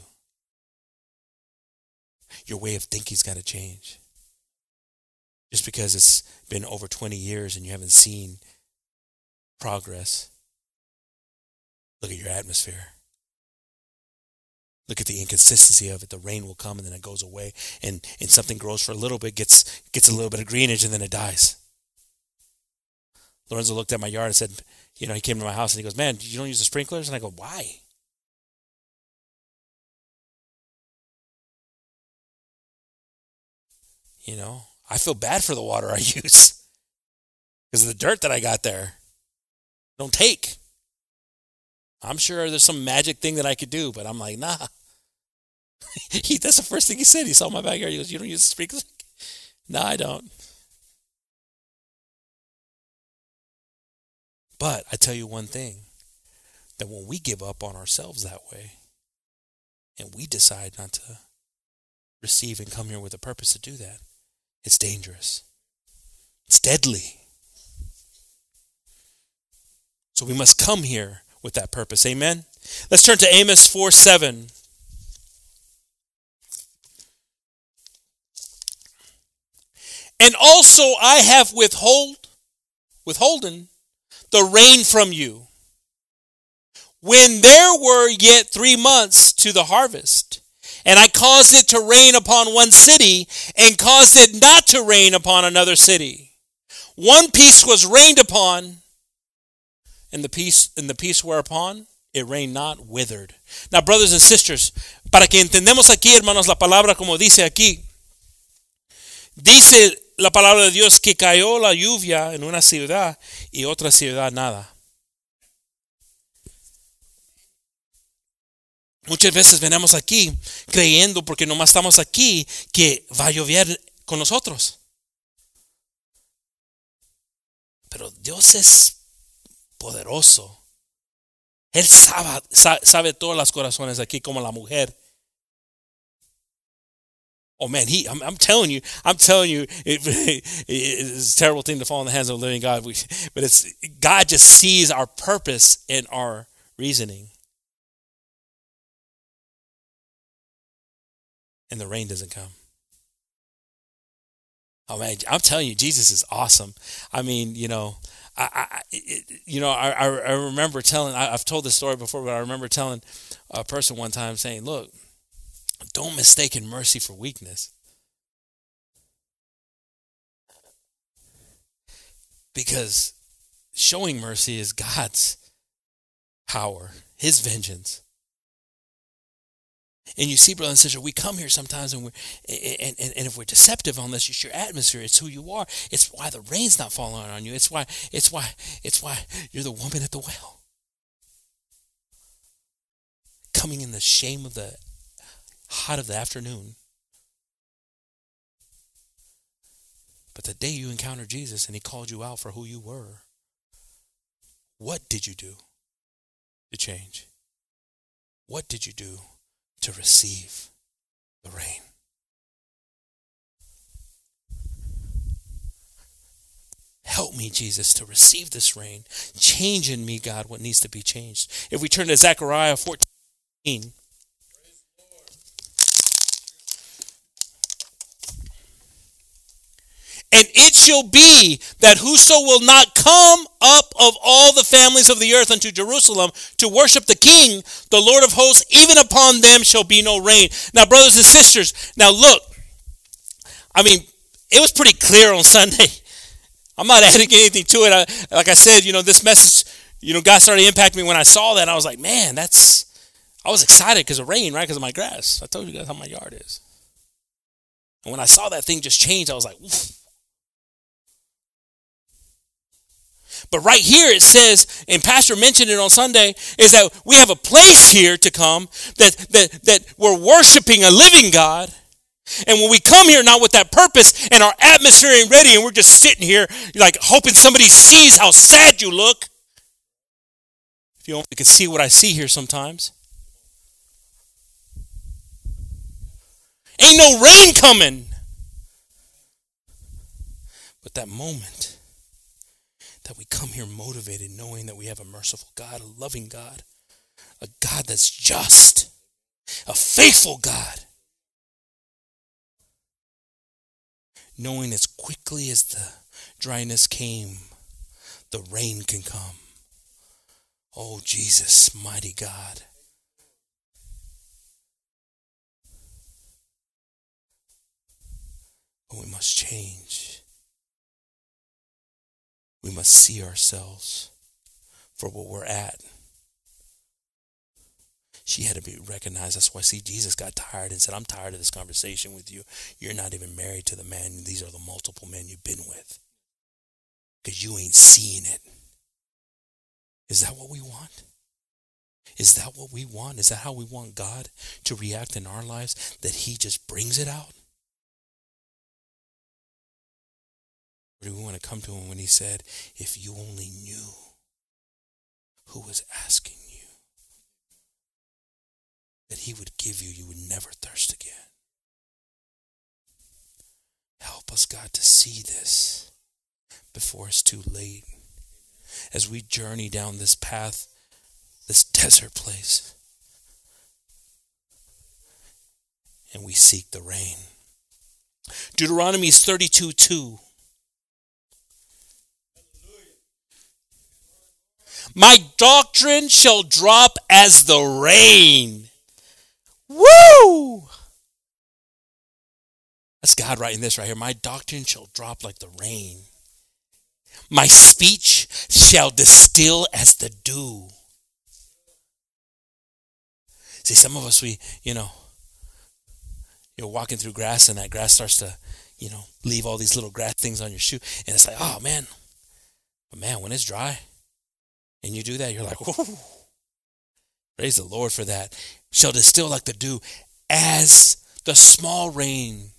Your way of thinking's got to change. Just because it's been over 20 years and you haven't seen progress, look at your atmosphere. Look at the inconsistency of it. The rain will come and then it goes away, and, and something grows for a little bit, gets gets a little bit of greenage, and then it dies. Lorenzo looked at my yard and said, you know, he came to my house and he goes, Man, you don't use the sprinklers? And I go, Why? You know, I feel bad for the water I use because of the dirt that I got there. Don't take. I'm sure there's some magic thing that I could do, but I'm like, nah. he, that's the first thing he said. He saw my backyard. He goes, You don't use the sprinklers? No, I don't. But I tell you one thing that when we give up on ourselves that way and we decide not to receive and come here with a purpose to do that, it's dangerous. It's deadly. So we must come here with that purpose. Amen. Let's turn to Amos 4 7. And also I have withhold, withholden the rain from you. When there were yet three months to the harvest, and I caused it to rain upon one city, and caused it not to rain upon another city. One piece was rained upon, and the piece and the piece whereupon it rained not withered. Now, brothers and sisters, para que entendemos aquí, hermanos, la palabra como dice aquí, dice la palabra de Dios que cayó la lluvia en una ciudad y otra ciudad nada. Muchas veces venimos aquí creyendo porque nomás estamos aquí que va a llover con nosotros. Pero Dios es poderoso. Él sabe, sabe todos los corazones aquí como la mujer Oh man, he! I'm, I'm, telling you, I'm telling you, it, it, it's a terrible thing to fall in the hands of a living God. We, but it's God just sees our purpose in our reasoning, and the rain doesn't come. Oh man, I'm telling you, Jesus is awesome. I mean, you know, I, I you know, I, I remember telling. I, I've told this story before, but I remember telling a person one time saying, "Look." Don't mistake in mercy for weakness. Because showing mercy is God's power, His vengeance. And you see, brother and sister, we come here sometimes and we're and, and, and if we're deceptive on this, it's your atmosphere, it's who you are. It's why the rain's not falling on you. It's why it's why it's why you're the woman at the well. Coming in the shame of the hot of the afternoon. But the day you encountered Jesus and he called you out for who you were, what did you do to change? What did you do to receive the rain? Help me, Jesus, to receive this rain. Change in me, God, what needs to be changed. If we turn to Zechariah 14, And it shall be that whoso will not come up of all the families of the earth unto Jerusalem to worship the King, the Lord of hosts, even upon them shall be no rain. Now, brothers and sisters, now look, I mean, it was pretty clear on Sunday. I'm not adding anything to it. I, like I said, you know, this message, you know, God started impacting me when I saw that. I was like, man, that's, I was excited because of rain, right? Because of my grass. I told you guys how my yard is. And when I saw that thing just change, I was like, Oof. But right here it says, and Pastor mentioned it on Sunday, is that we have a place here to come that that that we're worshiping a living God. And when we come here not with that purpose and our atmosphere ain't ready and we're just sitting here like hoping somebody sees how sad you look. If you only could see what I see here sometimes. Ain't no rain coming. But that moment that we come here motivated, knowing that we have a merciful God, a loving God, a God that's just, a faithful God. Knowing as quickly as the dryness came, the rain can come. Oh, Jesus, mighty God. But we must change. We must see ourselves for what we're at. She had to be recognized. That's why, see, Jesus got tired and said, I'm tired of this conversation with you. You're not even married to the man. These are the multiple men you've been with. Because you ain't seeing it. Is that what we want? Is that what we want? Is that how we want God to react in our lives? That He just brings it out? Do we want to come to Him when He said, If you only knew who was asking you, that He would give you, you would never thirst again? Help us, God, to see this before it's too late. As we journey down this path this desert place. And we seek the rain. Deuteronomy 32 2. My doctrine shall drop as the rain. Woo! That's God writing this right here. My doctrine shall drop like the rain. My speech shall distill as the dew. See, some of us, we, you know, you're walking through grass and that grass starts to, you know, leave all these little grass things on your shoe. And it's like, oh, man. But man, when it's dry and you do that, you're like, whoo. Praise the Lord for that. Shall distill like the dew as the small rain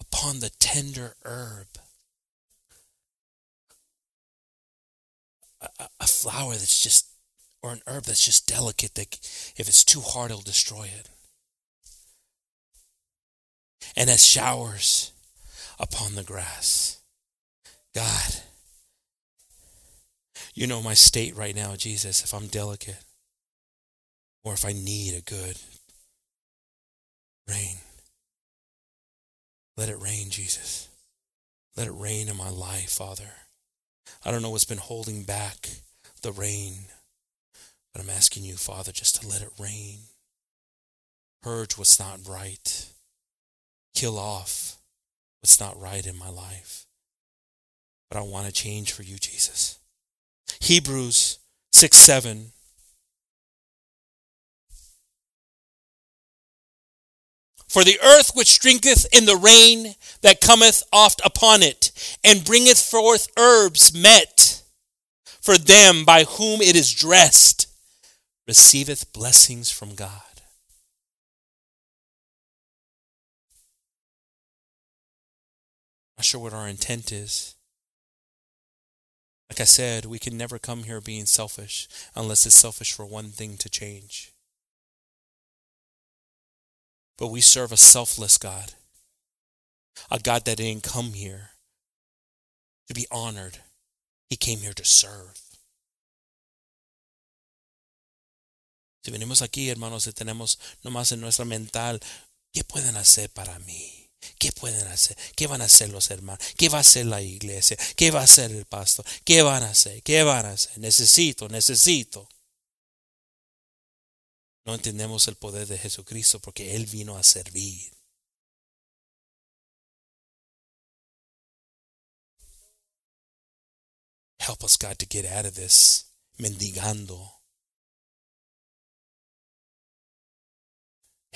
upon the tender herb. A, a flower that's just or an herb that's just delicate that if it's too hard it'll destroy it and as showers upon the grass god you know my state right now jesus if i'm delicate or if i need a good rain let it rain jesus let it rain in my life father i don't know what's been holding back the rain but I'm asking you, Father, just to let it rain. Purge what's not right. Kill off what's not right in my life. But I want to change for you, Jesus. Hebrews 6 7. For the earth which drinketh in the rain that cometh oft upon it, and bringeth forth herbs met for them by whom it is dressed, receiveth blessings from God. Not sure what our intent is. Like I said, we can never come here being selfish unless it's selfish for one thing to change. But we serve a selfless God, a God that didn't come here to be honored, He came here to serve. Si venimos aquí, hermanos, y tenemos nomás en nuestra mental, ¿qué pueden hacer para mí? ¿Qué pueden hacer? ¿Qué van a hacer los hermanos? ¿Qué va a hacer la iglesia? ¿Qué va a hacer el pastor? ¿Qué van a hacer? ¿Qué van a hacer? Necesito, necesito. No entendemos el poder de Jesucristo porque Él vino a servir. Help us, God, to get out of this mendigando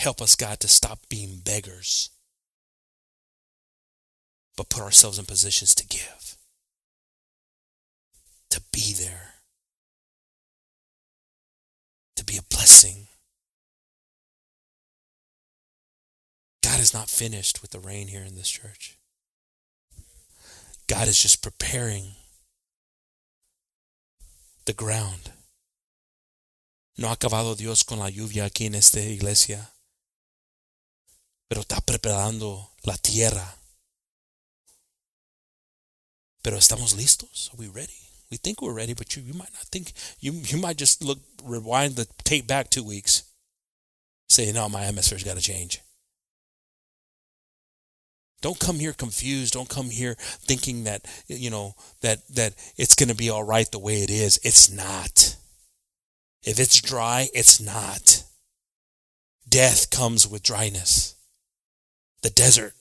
Help us, God, to stop being beggars, but put ourselves in positions to give, to be there, to be a blessing. God is not finished with the rain here in this church. God is just preparing the ground. No ha acabado Dios con la lluvia aquí en esta iglesia pero está preparando la tierra. Pero estamos listos. Are we ready? We think we're ready, but you, you might not think. You you might just look rewind the tape back two weeks. Say, no, my atmosphere's got to change. Don't come here confused. Don't come here thinking that you know that that it's going to be all right the way it is. It's not. If it's dry, it's not. Death comes with dryness the desert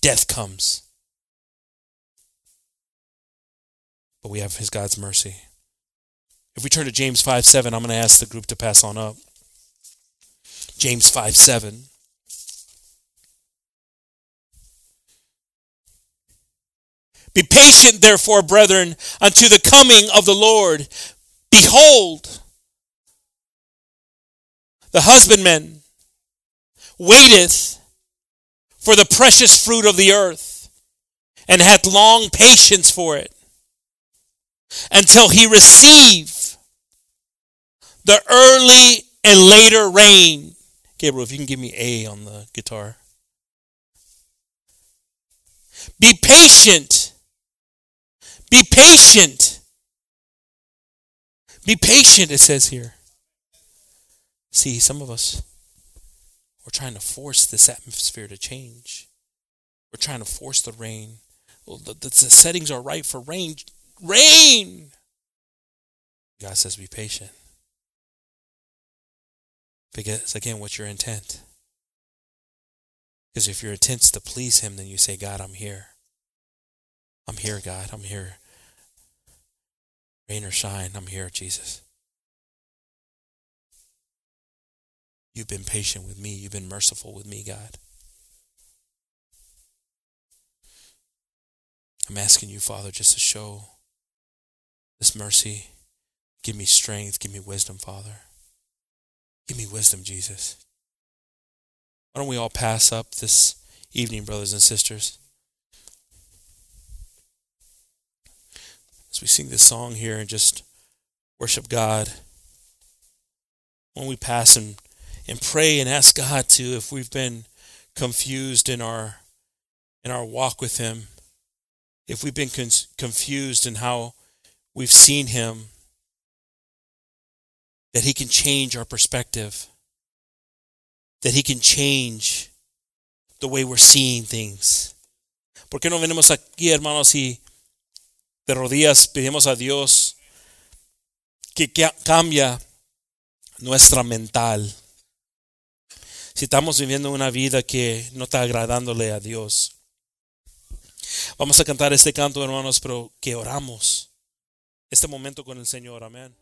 death comes. But we have his God's mercy. If we turn to James 5 7, I'm going to ask the group to pass on up. James 5 7. Be patient, therefore, brethren, unto the coming of the Lord. Behold, the husbandman waiteth for the precious fruit of the earth, and hath long patience for it, until he receive the early and later rain. Gabriel, if you can give me A on the guitar. Be patient be patient. Be patient, it says here. See, some of us, we're trying to force this atmosphere to change. We're trying to force the rain. Well, the, the, the settings are right for rain. Rain! God says, be patient. Because, again, what's your intent? Because if your intent's to please Him, then you say, God, I'm here. I'm here, God. I'm here. Rain or shine, I'm here, Jesus. You've been patient with me. You've been merciful with me, God. I'm asking you, Father, just to show this mercy. Give me strength. Give me wisdom, Father. Give me wisdom, Jesus. Why don't we all pass up this evening, brothers and sisters? as we sing this song here and just worship God, when we pass and, and pray and ask God to, if we've been confused in our in our walk with Him, if we've been con- confused in how we've seen Him, that He can change our perspective, that He can change the way we're seeing things. ¿Por qué no venimos aquí, hermanos, y de rodillas pedimos a Dios que, cambia nuestra mental. Si estamos viviendo una vida que no está agradándole a Dios. Vamos a cantar este canto, hermanos, pero que oramos este momento con el Señor. Amén.